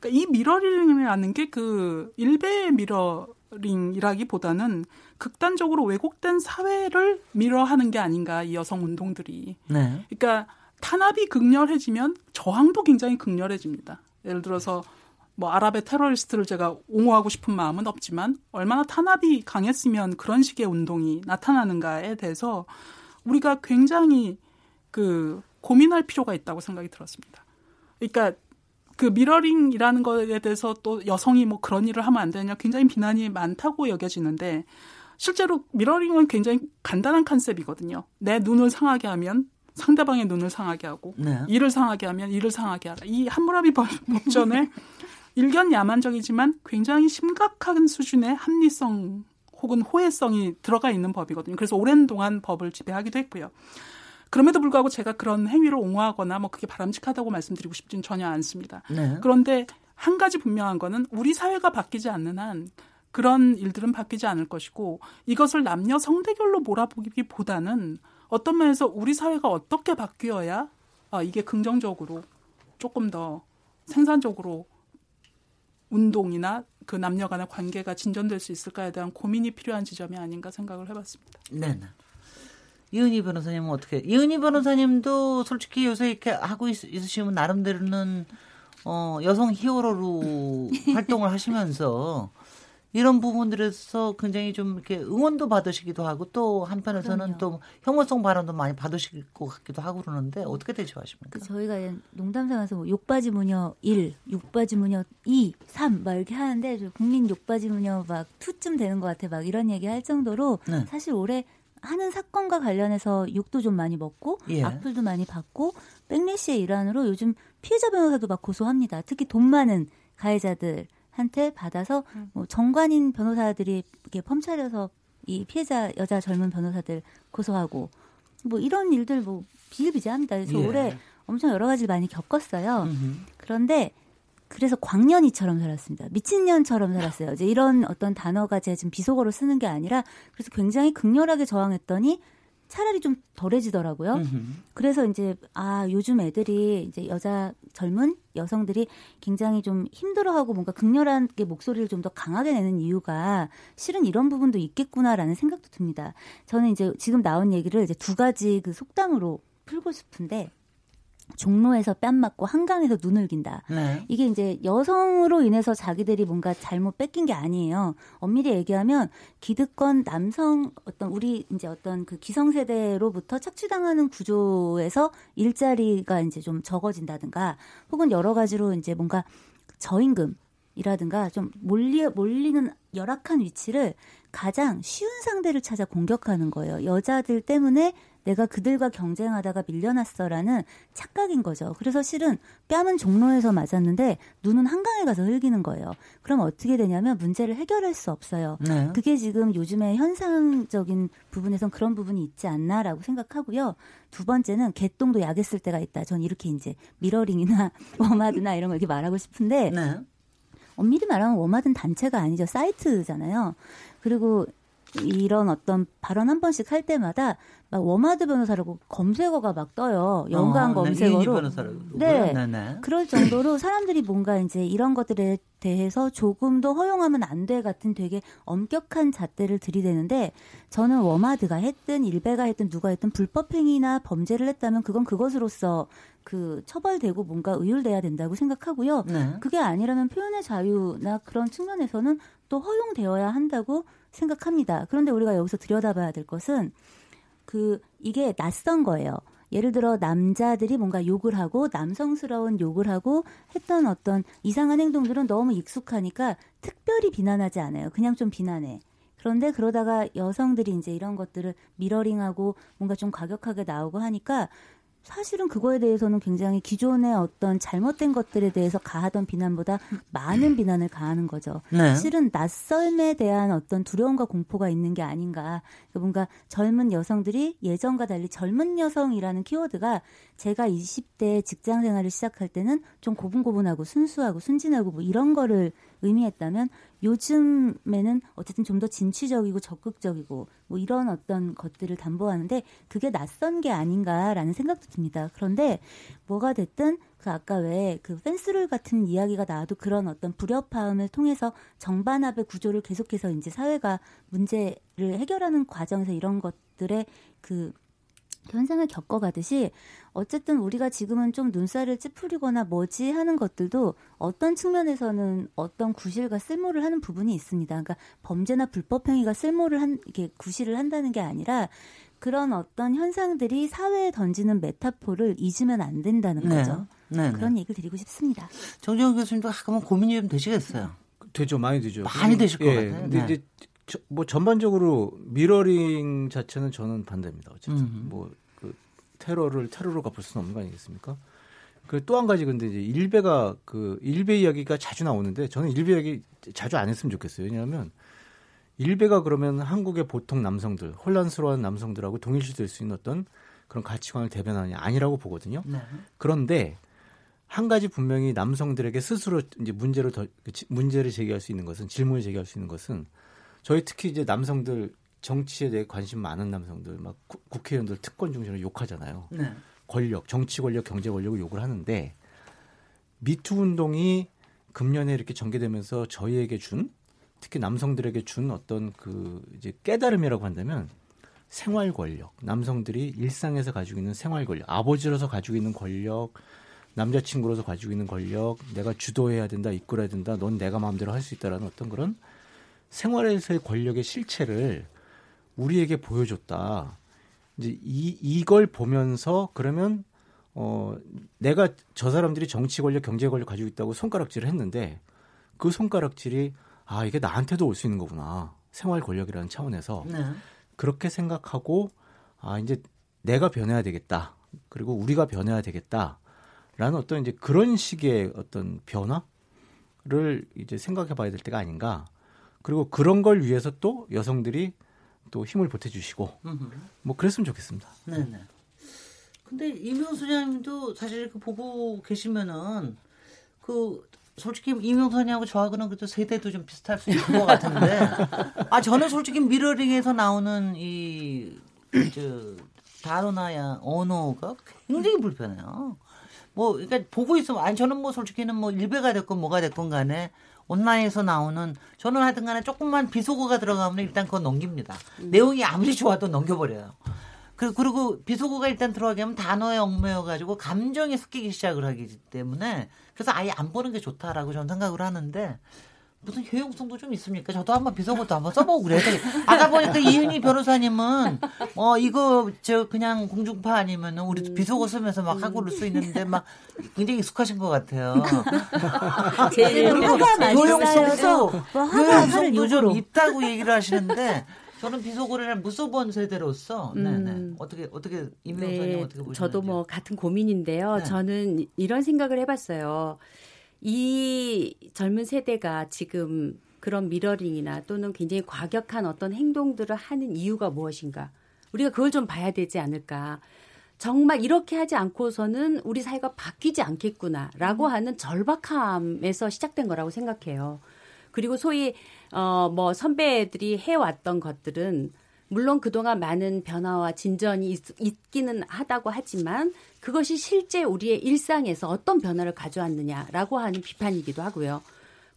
Speaker 9: 그러니까 이 미러링이라는 게 그 일베의 미러링이라기보다는 극단적으로 왜곡된 사회를 mirror하는 게 아닌가 이 여성 운동들이.
Speaker 6: 네.
Speaker 9: 그러니까 탄압이 극렬해지면 저항도 굉장히 극렬해집니다. 예를 들어서 뭐 아랍의 테러리스트를 제가 옹호하고 싶은 마음은 없지만 얼마나 탄압이 강했으면 그런 식의 운동이 나타나는가에 대해서 우리가 굉장히 그 고민할 필요가 있다고 생각이 들었습니다. 그러니까 그 미러링이라는 거에 대해서 또 여성이 뭐 그런 일을 하면 안 되냐 굉장히 비난이 많다고 여겨지는데 실제로 미러링은 굉장히 간단한 컨셉이거든요. 내 눈을 상하게 하면 상대방의 눈을 상하게 하고
Speaker 6: 네.
Speaker 9: 이를 상하게 하면 이를 상하게 하라. 이 함무라비 법- 법전에 일견 야만적이지만 굉장히 심각한 수준의 합리성 혹은 호혜성이 들어가 있는 법이거든요. 그래서 오랜 동안 법을 지배하기도 했고요. 그럼에도 불구하고 제가 그런 행위를 옹호하거나 뭐 그게 바람직하다고 말씀드리고 싶진 전혀 않습니다.
Speaker 6: 네.
Speaker 9: 그런데 한 가지 분명한 거는 우리 사회가 바뀌지 않는 한 그런 일들은 바뀌지 않을 것이고 이것을 남녀 성대결로 몰아보기보다는 어떤 면에서 우리 사회가 어떻게 바뀌어야 아, 이게 긍정적으로 조금 더 생산적으로 운동이나 그 남녀 간의 관계가 진전될 수 있을까에 대한 고민이 필요한 지점이 아닌가 생각을 해봤습니다.
Speaker 6: 네. 네. 이은희 변호사님은 어떻게? 이은희 변호사님도 솔직히 요새 이렇게 하고 있, 있으시면 나름대로는 어, 여성 히어로로 활동을 하시면서 이런 부분들에서 굉장히 좀 이렇게 응원도 받으시기도 하고 또 한편에서는
Speaker 10: 그럼요.
Speaker 6: 또 혐오성 발언도 많이 받으실 것 같기도 하고 그러는데 어떻게 대처하십니까?
Speaker 10: 그 저희가 농담 삼아서 뭐 욕바지 무녀 1, 욕바지 무녀 2, 3 막 이렇게 하는데 저 국민 욕바지 무녀 막 2쯤 되는 것 같아 막 이런 얘기 할 정도로
Speaker 6: 네.
Speaker 10: 사실 올해 하는 사건과 관련해서 욕도 좀 많이 먹고
Speaker 6: 예.
Speaker 10: 악플도 많이 받고 백래시의 일환으로 요즘 피해자 변호사도 막 고소합니다. 특히 돈 많은 가해자들 한테 받아서 뭐 정관인 변호사들이 이렇게 펌차려서 이 피해자 여자 젊은 변호사들 고소하고 뭐 이런 일들 뭐 비일비재합니다. 그래서
Speaker 6: 예.
Speaker 10: 올해 엄청 여러 가지를 많이 겪었어요. 그런데 그래서 광년이처럼 살았습니다. 미친년처럼 살았어요. 이제 이런 어떤 단어가 제가 지금 비속어로 쓰는 게 아니라 그래서 굉장히 극렬하게 저항했더니 차라리 좀 덜해지더라고요. 그래서 이제 아 요즘 애들이 이제 여자 젊은 여성들이 굉장히 좀 힘들어하고 뭔가 극렬하게 목소리를 좀 더 강하게 내는 이유가 실은 이런 부분도 있겠구나라는 생각도 듭니다. 저는 이제 지금 나온 얘기를 이제 두 가지 그 속담으로 풀고 싶은데 종로에서 뺨 맞고 한강에서 눈을 긴다.
Speaker 6: 네.
Speaker 10: 이게 이제 여성으로 인해서 자기들이 뭔가 잘못 뺏긴 게 아니에요. 엄밀히 얘기하면 기득권 남성 어떤 우리 이제 어떤 그 기성세대로부터 착취당하는 구조에서 일자리가 이제 좀 적어진다든가 혹은 여러 가지로 이제 뭔가 저임금 이라든가 좀 몰리, 몰리는 열악한 위치를 가장 쉬운 상대를 찾아 공격하는 거예요. 여자들 때문에 내가 그들과 경쟁하다가 밀려났어라는 착각인 거죠. 그래서 실은 뺨은 종로에서 맞았는데 눈은 한강에 가서 흘기는 거예요. 그럼 어떻게 되냐면 문제를 해결할 수 없어요.
Speaker 6: 네.
Speaker 10: 그게 지금 요즘에 현상적인 부분에선 그런 부분이 있지 않나라고 생각하고요. 두 번째는 개똥도 쓸 데가 있다. 전 이렇게 이제 미러링이나 워마드나 이런 거 이렇게 말하고 싶은데
Speaker 6: 네.
Speaker 10: 엄밀히 말하면 워마드는 단체가 아니죠. 사이트잖아요. 그리고 이런 어떤 발언 한 번씩 할 때마다 막 워마드 변호사라고 검색어가 막 떠요. 연관
Speaker 6: 어,
Speaker 10: 검색어로.
Speaker 6: 변호사라고.
Speaker 10: 네.
Speaker 6: 네네.
Speaker 10: 그럴 정도로 사람들이 뭔가 이제 이런 것들에 대해서 조금 더 허용하면 안 돼 같은 되게 엄격한 잣대를 들이대는데 저는 워마드가 했든 일베가 했든 누가 했든 불법 행위나 범죄를 했다면 그건 그것으로서 그 처벌되고 뭔가 의율돼야 된다고 생각하고요.
Speaker 6: 네.
Speaker 10: 그게 아니라면 표현의 자유나 그런 측면에서는 또 허용되어야 한다고 생각합니다. 그런데 우리가 여기서 들여다봐야 될 것은 그 이게 낯선 거예요. 예를 들어 남자들이 뭔가 욕을 하고 남성스러운 욕을 하고 했던 어떤 이상한 행동들은 너무 익숙하니까 특별히 비난하지 않아요. 그냥 좀 비난해. 그런데 그러다가 여성들이 이제 이런 것들을 미러링하고 뭔가 좀 과격하게 나오고 하니까 사실은 그거에 대해서는 굉장히 기존의 어떤 잘못된 것들에 대해서 가하던 비난보다 많은 비난을 가하는 거죠.
Speaker 6: 네.
Speaker 10: 실은 낯설음에 대한 어떤 두려움과 공포가 있는 게 아닌가. 그러니까 뭔가 젊은 여성들이 예전과 달리 젊은 여성이라는 키워드가 제가 20대 직장 생활을 시작할 때는 좀 고분고분하고 순수하고 순진하고 뭐 이런 거를 의미했다면 요즘에는 어쨌든 좀 더 진취적이고 적극적이고 뭐 이런 어떤 것들을 담보하는데 그게 낯선 게 아닌가라는 생각도 듭니다. 그런데 뭐가 됐든 그 아까 왜 그 펜스룰 같은 이야기가 나와도 그런 어떤 불협화음을 통해서 정반합의 구조를 계속해서 이제 사회가 문제를 해결하는 과정에서 이런 것들의 그 현상을 겪어가듯이 어쨌든 우리가 지금은 좀 눈살을 찌푸리거나 뭐지 하는 것들도 어떤 측면에서는 어떤 구실과 쓸모를 하는 부분이 있습니다. 그러니까 범죄나 불법 행위가 쓸모를 한 이게 구실을 한다는 게 아니라 그런 어떤 현상들이 사회에 던지는 메타포를 잊으면 안 된다는
Speaker 6: 네.
Speaker 10: 거죠.
Speaker 6: 네,
Speaker 10: 그런 얘기를 드리고 싶습니다.
Speaker 6: 정재훈 교수님도 가끔은 고민이 좀 되시겠어요.
Speaker 8: 되죠, 많이 되죠.
Speaker 6: 많이 되실 것
Speaker 8: 예,
Speaker 6: 같아요.
Speaker 8: 근데
Speaker 6: 네.
Speaker 8: 이제 저- 뭐 전반적으로 미러링 자체는 저는 반대입니다. 어쨌든
Speaker 6: 음.
Speaker 8: 뭐그 테러를 테러로 갚을 수는 없는 거 아니겠습니까? 그 또 한 가지 근데 이제 일베가 그 일베 이야기가 자주 나오는데 저는 일베 이야기 자주 안 했으면 좋겠어요. 왜냐하면 일베가 그러면 한국의 보통 남성들 혼란스러운 남성들하고 동일시될 수 있는 어떤 그런 가치관을 대변하느냐 아니라고 보거든요.
Speaker 6: 네.
Speaker 8: 그런데 한 가지 분명히 남성들에게 스스로 이제 문제를 더그 지- 문제를 제기할 수 있는 것은 질문을 제기할 수 있는 것은 저희 특히 이제 남성들 정치에 대해 관심 많은 남성들 막 구- 국회의원들 특권 중심으로 욕하잖아요.
Speaker 6: 네.
Speaker 8: 권력, 정치 권력, 경제 권력을 욕을 하는데 미투 운동이 금년에 이렇게 전개되면서 저희에게 준 특히 남성들에게 준 어떤 그 이제 깨달음이라고 한다면 생활 권력, 남성들이 일상에서 가지고 있는 생활 권력, 아버지로서 가지고 있는 권력, 남자친구로서 가지고 있는 권력, 내가 주도해야 된다, 이끌어야 된다, 넌 내가 마음대로 할 수 있다라는 어떤 그런 생활에서의 권력의 실체를 우리에게 보여줬다. 이제 이 이걸 보면서 그러면 어 내가 저 사람들이 정치 권력, 경제 권력 가지고 있다고 손가락질을 했는데 그 손가락질이 아 이게 나한테도 올 수 있는 거구나. 생활 권력이라는 차원에서
Speaker 6: 네.
Speaker 8: 그렇게 생각하고 아 이제 내가 변해야 되겠다. 그리고 우리가 변해야 되겠다 라는 어떤 이제 그런 식의 어떤 변화를 이제 생각해 봐야 될 때가 아닌가. 그리고 그런 걸 위해서 또 여성들이 또 힘을 보태 주시고
Speaker 6: 음흠.
Speaker 8: 뭐 그랬으면 좋겠습니다.
Speaker 6: 네네. 근데 이명수 소장님도 사실 그 보고 계시면은 그 솔직히 이명수 소장하고 저하고는 그래도 세대도 좀 비슷할 수 있는 것 같은데 아 저는 솔직히 미러링에서 나오는 이저 단어나야 언어가 굉장히 불편해요. 뭐 그러니까 보고 있으면 아니 저는 뭐 솔직히는 뭐 일베가 됐건 뭐가 됐건 간에 온라인에서 나오는 저는 하여튼 간에 조금만 비속어가 들어가면 일단 그건 넘깁니다. 내용이 아무리 좋아도 넘겨버려요. 그, 그리고 비속어가 일단 들어가게 하면 단어에 얽매여가지고 감정이 섞이기 시작을 하기 때문에 그래서 아예 안 보는 게 좋다라고 저는 생각을 하는데 무슨 효용성도 좀 있습니까? 저도 한번 비속어도 한번 써보고 그래요. 아까 보니까 이은희 변호사님은 어 이거 저 그냥 공중파 아니면은 우리 비속어 쓰면서 막 하고를 수 있는데 막 굉장히 익숙하신 것 같아요.
Speaker 11: 제일
Speaker 6: 효용성도
Speaker 10: 뭐
Speaker 6: 효용성도 좀
Speaker 10: 욕으로
Speaker 6: 있다고 얘기를 하시는데 저는 비속어를 못 써본 세대로서 네네
Speaker 11: 음.
Speaker 6: 어떻게 어떻게 임명사님
Speaker 11: 네,
Speaker 6: 어떻게 보시는지
Speaker 11: 저도 뭐 같은 고민인데요.
Speaker 6: 네.
Speaker 11: 저는 이런 생각을 해봤어요. 이 젊은 세대가 지금 그런 미러링이나 또는 굉장히 과격한 어떤 행동들을 하는 이유가 무엇인가? 우리가 그걸 좀 봐야 되지 않을까? 정말 이렇게 하지 않고서는 우리 사회가 바뀌지 않겠구나라고 하는 절박함에서 시작된 거라고 생각해요. 그리고 소위 어 뭐 선배들이 해왔던 것들은 물론 그동안 많은 변화와 진전이 있, 있기는 하다고 하지만 그것이 실제 우리의 일상에서 어떤 변화를 가져왔느냐라고 하는 비판이기도 하고요.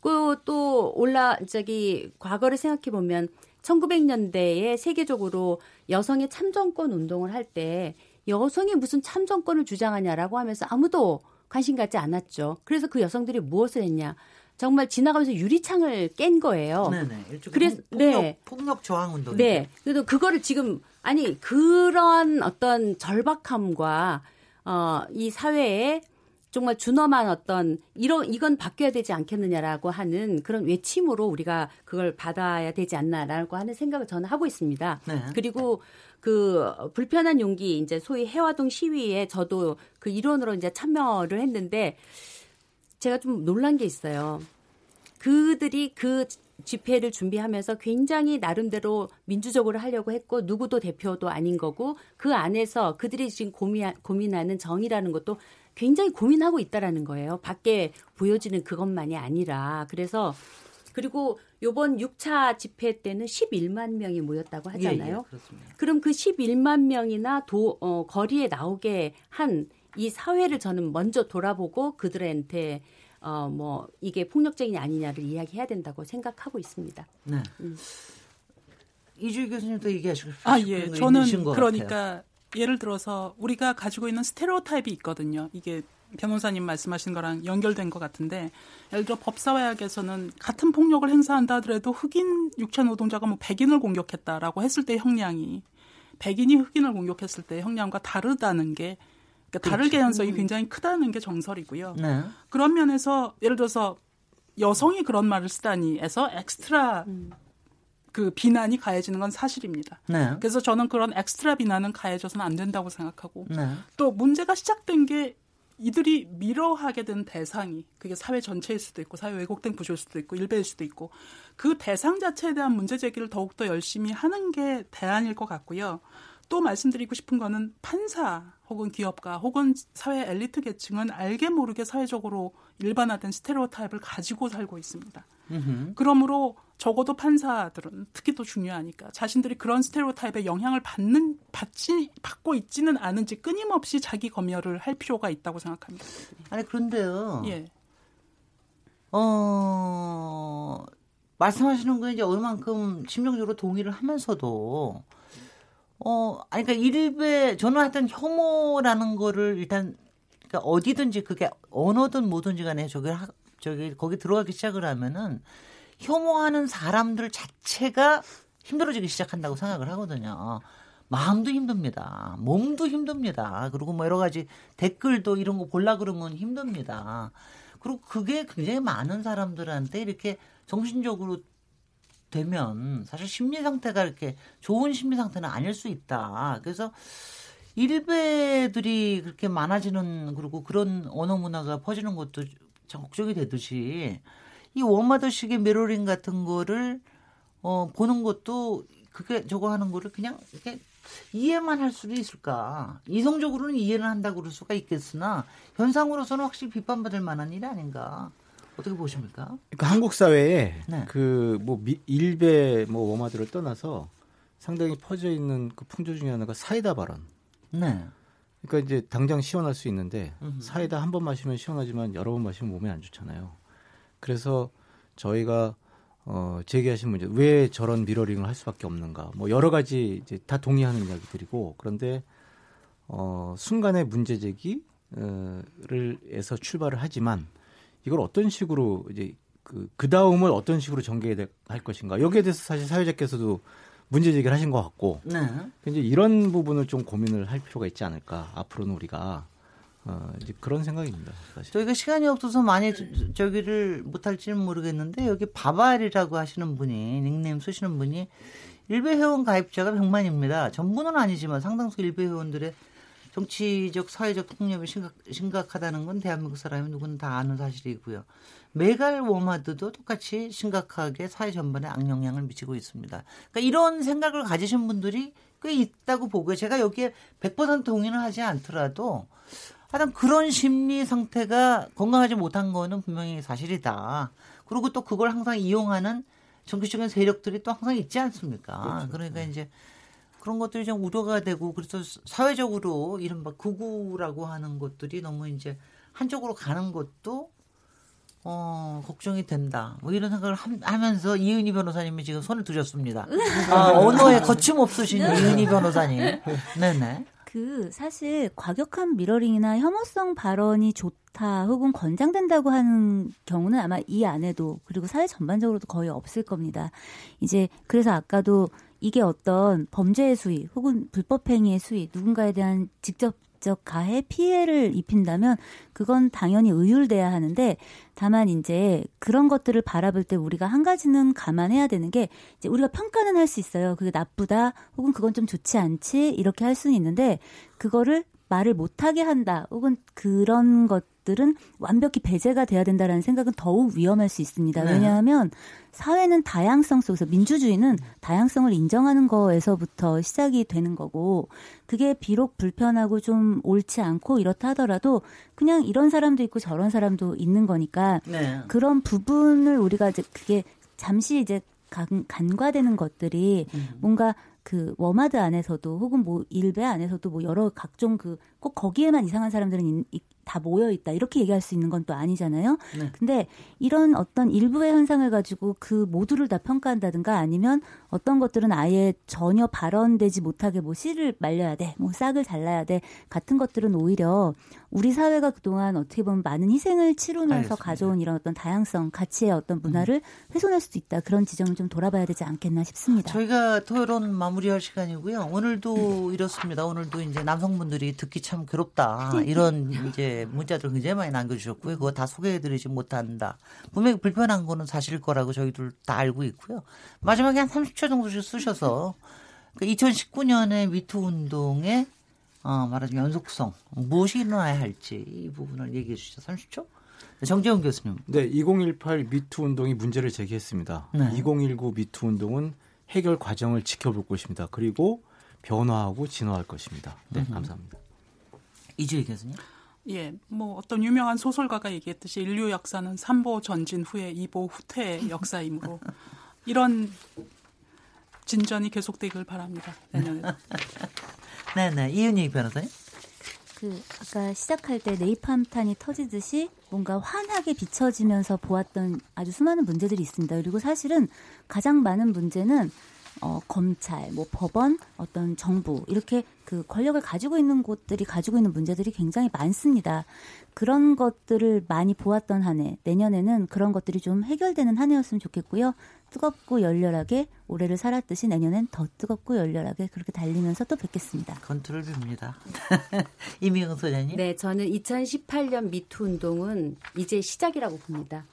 Speaker 11: 그또 올라 저기 과거를 생각해 보면 1900년대에 세계적으로 여성의 참정권 운동을 할 때 여성이 무슨 참정권을 주장하냐라고 하면서 아무도 관심 갖지 않았죠. 그래서 그 여성들이 무엇을 했냐? 정말 지나가면서 유리창을 깬 거예요.
Speaker 6: 네네.
Speaker 11: 그래서
Speaker 6: 폭력,
Speaker 11: 네.
Speaker 6: 폭력 저항 운동.
Speaker 11: 네. 그래서 그거를 지금 아니 그런 어떤 절박함과 어이 사회에 정말 준엄한 어떤 이런 이건 바뀌어야 되지 않겠느냐라고 하는 그런 외침으로 우리가 그걸 받아야 되지 않나라고 하는 생각을 저는 하고 있습니다.
Speaker 6: 네.
Speaker 11: 그리고 그 불편한 용기 이제 소위 해화동 시위에 저도 그 일원으로 이제 참여를 했는데 제가 좀 놀란 게 있어요. 그들이 그 집회를 준비하면서 굉장히 나름대로 민주적으로 하려고 했고 누구도 대표도 아닌 거고 그 안에서 그들이 지금 고민, 고민하는 정의라는 것도 굉장히 고민하고 있다라는 거예요. 밖에 보여지는 그것만이 아니라 그래서 그리고 요번 6차 집회 때는 11만 명이 모였다고 하잖아요.
Speaker 6: 예, 예, 그렇습니다.
Speaker 11: 그럼 그 11만 명이나 도, 어, 거리에 나오게 한 이 사회를 저는 먼저 돌아보고 그들한테 어, 뭐, 이게 폭력적이 아니냐를 이야기해야 된다고 생각하고 있습니다.
Speaker 6: 네. 음. 이주희 교수님도 얘기하시고 싶으신
Speaker 9: 아, 예. 저는 그러니까
Speaker 6: 같아요.
Speaker 9: 예를 들어서 우리가 가지고 있는 스테레오타입이 있거든요. 이게 변호사님 말씀하신 거랑 연결된 것 같은데 예를 들어 법사회학에서는 같은 폭력을 행사한다 하더라도 흑인 육체 노동자가 뭐 백인을 공격했다라고 했을 때 형량이 백인이 흑인을 공격했을 때 형량과 다르다는 게 그러니까 다를 개연성이 굉장히 크다는 게 정설이고요.
Speaker 6: 네.
Speaker 9: 그런 면에서 예를 들어서 여성이 그런 말을 쓰다니에서 엑스트라 음. 그 비난이 가해지는 건 사실입니다.
Speaker 6: 네.
Speaker 9: 그래서 저는 그런 엑스트라 비난은 가해져서는 안 된다고 생각하고
Speaker 6: 네.
Speaker 9: 또 문제가 시작된 게 이들이 mirror하게 된 대상이 그게 사회 전체일 수도 있고 사회 왜곡된 구조일 수도 있고 일베일 수도 있고 그 대상 자체에 대한 문제 제기를 더욱더 열심히 하는 게 대안일 것 같고요. 또 말씀드리고 싶은 거는 판사 혹은 기업가 혹은 사회 엘리트 계층은 알게 모르게 사회적으로 일반화된 스테레오타입을 가지고 살고 있습니다.
Speaker 6: 음흠.
Speaker 9: 그러므로 적어도 판사들은 특히 또 중요하니까 자신들이 그런 스테레오타입의 영향을 받는 받지 받고 있지는 않은지 끊임없이 자기 검열을 할 필요가 있다고 생각합니다.
Speaker 6: 아니 그런데요.
Speaker 9: 예.
Speaker 6: 어 말씀하시는 거 이제 얼만큼 심정적으로 동의를 하면서도 어 아니 그러니까 일베 저는 하여튼 혐오라는 거를 일단 그러니까 어디든지 그게 언어든 뭐든지 간에 저기 하, 저기 거기 들어가기 시작을 하면은 혐오하는 사람들 자체가 힘들어지기 시작한다고 생각을 하거든요. 마음도 힘듭니다. 몸도 힘듭니다. 그리고 뭐 여러 가지 댓글도 이런 거 볼라 그러면 힘듭니다. 그리고 그게 굉장히 많은 사람들한테 이렇게 정신적으로 되면 사실 심리 상태가 이렇게 좋은 심리 상태는 아닐 수 있다. 그래서 일베들이 그렇게 많아지는 그리고 그런 언어 문화가 퍼지는 것도 걱정이 되듯이 이 워마더식의 미러링 같은 거를 어 보는 것도 그게 저거 하는 거를 그냥 이렇게 이해만 할 수도 있을까? 이성적으로는 이해는 한다고 그럴 수가 있겠으나 현상으로서는 확실히 비판받을 만한 일 아닌가? 어떻게 보십니까?
Speaker 8: 그러니까 한국 사회에
Speaker 6: 네.
Speaker 8: 그뭐 일베 뭐 워마들을 떠나서 상당히 퍼져 있는 그 풍조 중에 하나가 사이다 발언.
Speaker 6: 네.
Speaker 8: 그러니까 이제 당장 시원할 수 있는데
Speaker 6: 음흠.
Speaker 8: 사이다 한 번 마시면 시원하지만 여러 번 마시면 몸에 안 좋잖아요. 그래서 저희가 어, 제기하신 문제 왜 저런 미러링을 할 수밖에 없는가 뭐 여러 가지 이제 다 동의하는 이야기들이고 그런데 어, 순간의 문제 제기를 에서 출발을 하지만 이걸 어떤 식으로 이제 그, 그 다음을 어떤 식으로 전개할 것인가 여기에 대해서 사실 사회자께서도 문제 제기를 하신 것 같고
Speaker 6: 네.
Speaker 8: 이제 이런 부분을 좀 고민을 할 필요가 있지 않을까 앞으로는 우리가 어, 이제 그런 생각입니다. 사실.
Speaker 6: 저희가 시간이 없어서 많이 저, 저기를 못할지는 모르겠는데 여기 바발이라고 하시는 분이 닉네임 쓰시는 분이 일베 회원 가입자가 100만입니다. 전부는 아니지만 상당수 일베 회원들의 정치적 사회적 폭력이 심각, 심각하다는 건 대한민국 사람이 누구나 다 아는 사실이고요. 메갈 워마드도 똑같이 심각하게 사회 전반에 악영향을 미치고 있습니다. 그러니까 이런 생각을 가지신 분들이 꽤 있다고 보고요. 제가 여기에 100% 동의는 하지 않더라도 하여튼 그런 심리 상태가 건강하지 못한 거는 분명히 사실이다. 그리고 또 그걸 항상 이용하는 정치적인 세력들이 또 항상 있지 않습니까?
Speaker 8: 그렇죠.
Speaker 6: 그러니까 이제 그런 것들이 좀 우려가 되고 그래서 사회적으로 이른바 극우라고 하는 것들이 너무 이제 한쪽으로 가는 것도 어, 걱정이 된다. 뭐 이런 생각을 하면서 이은희 변호사님이 지금 손을 드셨습니다. 아, 언어에 거침없으신 이은희 변호사님. 네네.
Speaker 10: 그 사실 과격한 미러링이나 혐오성 발언이 좋다 혹은 권장된다고 하는 경우는 아마 이 안에도 그리고 사회 전반적으로도 거의 없을 겁니다. 이제 그래서 아까도 이게 어떤 범죄의 수위 혹은 불법 행위의 수위 누군가에 대한 직접 직접 가해 피해를 입힌다면 그건 당연히 의율돼야 하는데 다만 이제 그런 것들을 바라볼 때 우리가 한 가지는 감안해야 되는 게 이제 우리가 평가는 할 수 있어요. 그게 나쁘다 혹은 그건 좀 좋지 않지 이렇게 할 수는 있는데 그거를 말을 못하게 한다 혹은 그런 것들은 완벽히 배제가 돼야 된다라는 생각은 더욱 위험할 수 있습니다. 네. 왜냐하면 사회는 다양성 속에서 민주주의는 다양성을 인정하는 거에서부터 시작이 되는 거고 그게 비록 불편하고 좀 옳지 않고 이렇다 하더라도 그냥 이런 사람도 있고 저런 사람도 있는 거니까 네. 그런 부분을 우리가 이제 그게 잠시 이제 간, 간과되는 것들이 음. 뭔가 그 워마드 안에서도 혹은 뭐 일베 안에서도 뭐 여러 각종 그 꼭 거기에만 이상한 사람들은 이, 다 모여 있다 이렇게 얘기할 수 있는 건 또 아니잖아요. 네. 근데 이런 어떤 일부의 현상을 가지고 그 모두를 다 평가한다든가 아니면 어떤 것들은 아예 전혀 발언되지 못하게 뭐 씨를 말려야 돼, 뭐 싹을 잘라야 돼 같은 것들은 오히려 우리 사회가 그동안 어떻게 보면 많은 희생을 치르면서 알겠습니다. 가져온 이런 어떤 다양성, 가치의 어떤 문화를 음. 훼손할 수도 있다. 그런 지점을 좀 돌아봐야 되지 않겠나 싶습니다.
Speaker 6: 저희가 토론 마무리할 시간이고요. 오늘도 이렇습니다. 오늘도 이제 남성분들이 듣기 참 괴롭다. 이런 이제 문자들 굉장히 많이 남겨주셨고요. 그거 다 소개해드리지 못한다. 분명히 불편한 거는 사실일 거라고 저희들 다 알고 있고요. 마지막에 한 30초 정도씩 쓰셔서 그 2019년에 미투 운동의 어, 말하자면 연속성 무엇이 일어나야 할지 이 부분을 얘기해 주시죠. 30초. 정재훈 교수님.
Speaker 8: 네, 2018 미투 운동이 문제를 제기했습니다. 네. 2019 미투 운동은 해결 과정을 지켜볼 것입니다. 그리고 변화하고 진화할 것입니다. 네, 감사합니다.
Speaker 6: 이주희 교수님.
Speaker 9: 예, 뭐 어떤 유명한 소설가가 얘기했듯이 인류 역사는 삼보 전진 후에 이보 후퇴의 역사이므로 이런 진전이 계속되길 바랍니다. 내년에.
Speaker 6: 네네. 이은희 변호사님.
Speaker 10: 그 아까 시작할 때 네이팜탄이 터지듯이 뭔가 환하게 비춰지면서 보았던 아주 수많은 문제들이 있습니다. 그리고 사실은 가장 많은 문제는 어, 검찰, 뭐 법원, 어떤 정부 이렇게 그 권력을 가지고 있는 곳들이 가지고 있는 문제들이 굉장히 많습니다. 그런 것들을 많이 보았던 한 해, 내년에는 그런 것들이 좀 해결되는 한 해였으면 좋겠고요. 뜨겁고 열렬하게 올해를 살았듯이 내년엔 더 뜨겁고 열렬하게 그렇게 달리면서 또 뵙겠습니다.
Speaker 6: 건투를 빕니다. 이미영 소장님.
Speaker 11: 네, 저는 2018년 미투 운동은 이제 시작이라고 봅니다.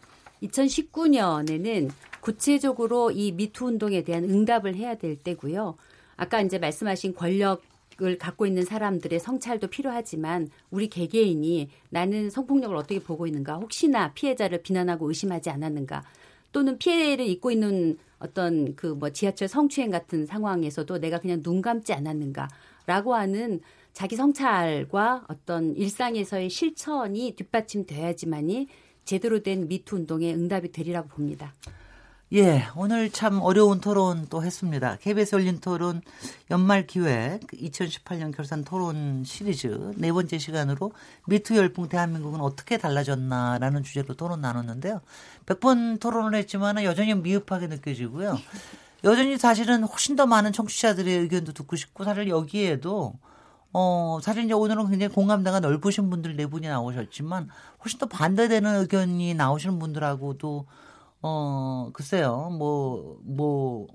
Speaker 11: 2019년에는 구체적으로 이 미투 운동에 대한 응답을 해야 될 때고요. 아까 이제 말씀하신 권력 을 갖고 있는 사람들의 성찰도 필요하지만 우리 개개인이 나는 성폭력을 어떻게 보고 있는가 혹시나 피해자를 비난하고 의심하지 않았는가 또는 피해를 입고 있는 어떤 그 뭐 지하철 성추행 같은 상황에서도 내가 그냥 눈 감지 않았는가라고 하는 자기 성찰과 어떤 일상에서의 실천이 뒷받침돼야지만이 제대로 된 미투 운동의 응답이 되리라고 봅니다.
Speaker 6: 예, 오늘 참 어려운 토론 또 했습니다. KBS 열린 토론 연말 기획 2018년 결산 토론 시리즈 네 번째 시간으로 미투 열풍 대한민국은 어떻게 달라졌나라는 주제로 토론 나눴는데요. 100번 토론을 했지만 여전히 미흡하게 느껴지고요. 여전히 사실은 훨씬 더 많은 청취자들의 의견도 듣고 싶고 사실 여기에도 어, 사실 이제 오늘은 굉장히 공감대가 넓으신 분들 네 분이 나오셨지만 훨씬 더 반대되는 의견이 나오시는 분들하고도 어, 글쎄요, 뭐, 뭐,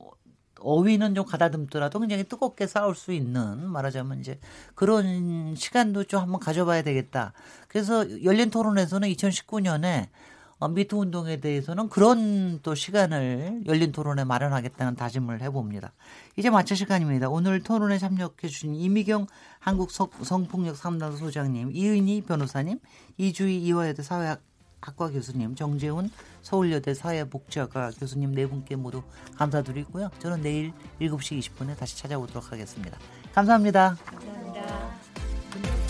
Speaker 6: 어휘는 좀 가다듬더라도 굉장히 뜨겁게 싸울 수 있는 말하자면 이제 그런 시간도 좀 한번 가져봐야 되겠다. 그래서 열린 토론에서는 2019년에 어, 미투 운동에 대해서는 그런 또 시간을 열린 토론에 마련하겠다는 다짐을 해봅니다. 이제 마칠 시간입니다. 오늘 토론에 참여해 주신 이미경 한국 성폭력 상담소 소장님, 이은희 변호사님, 이주희 이화여대 사회학 학과 교수님 정재훈 서울여대 사회복지학과 교수님 네 분께 모두 감사드리고요. 저는 내일 7시 20분에 다시 찾아오도록 하겠습니다. 감사합니다. 감사합니다.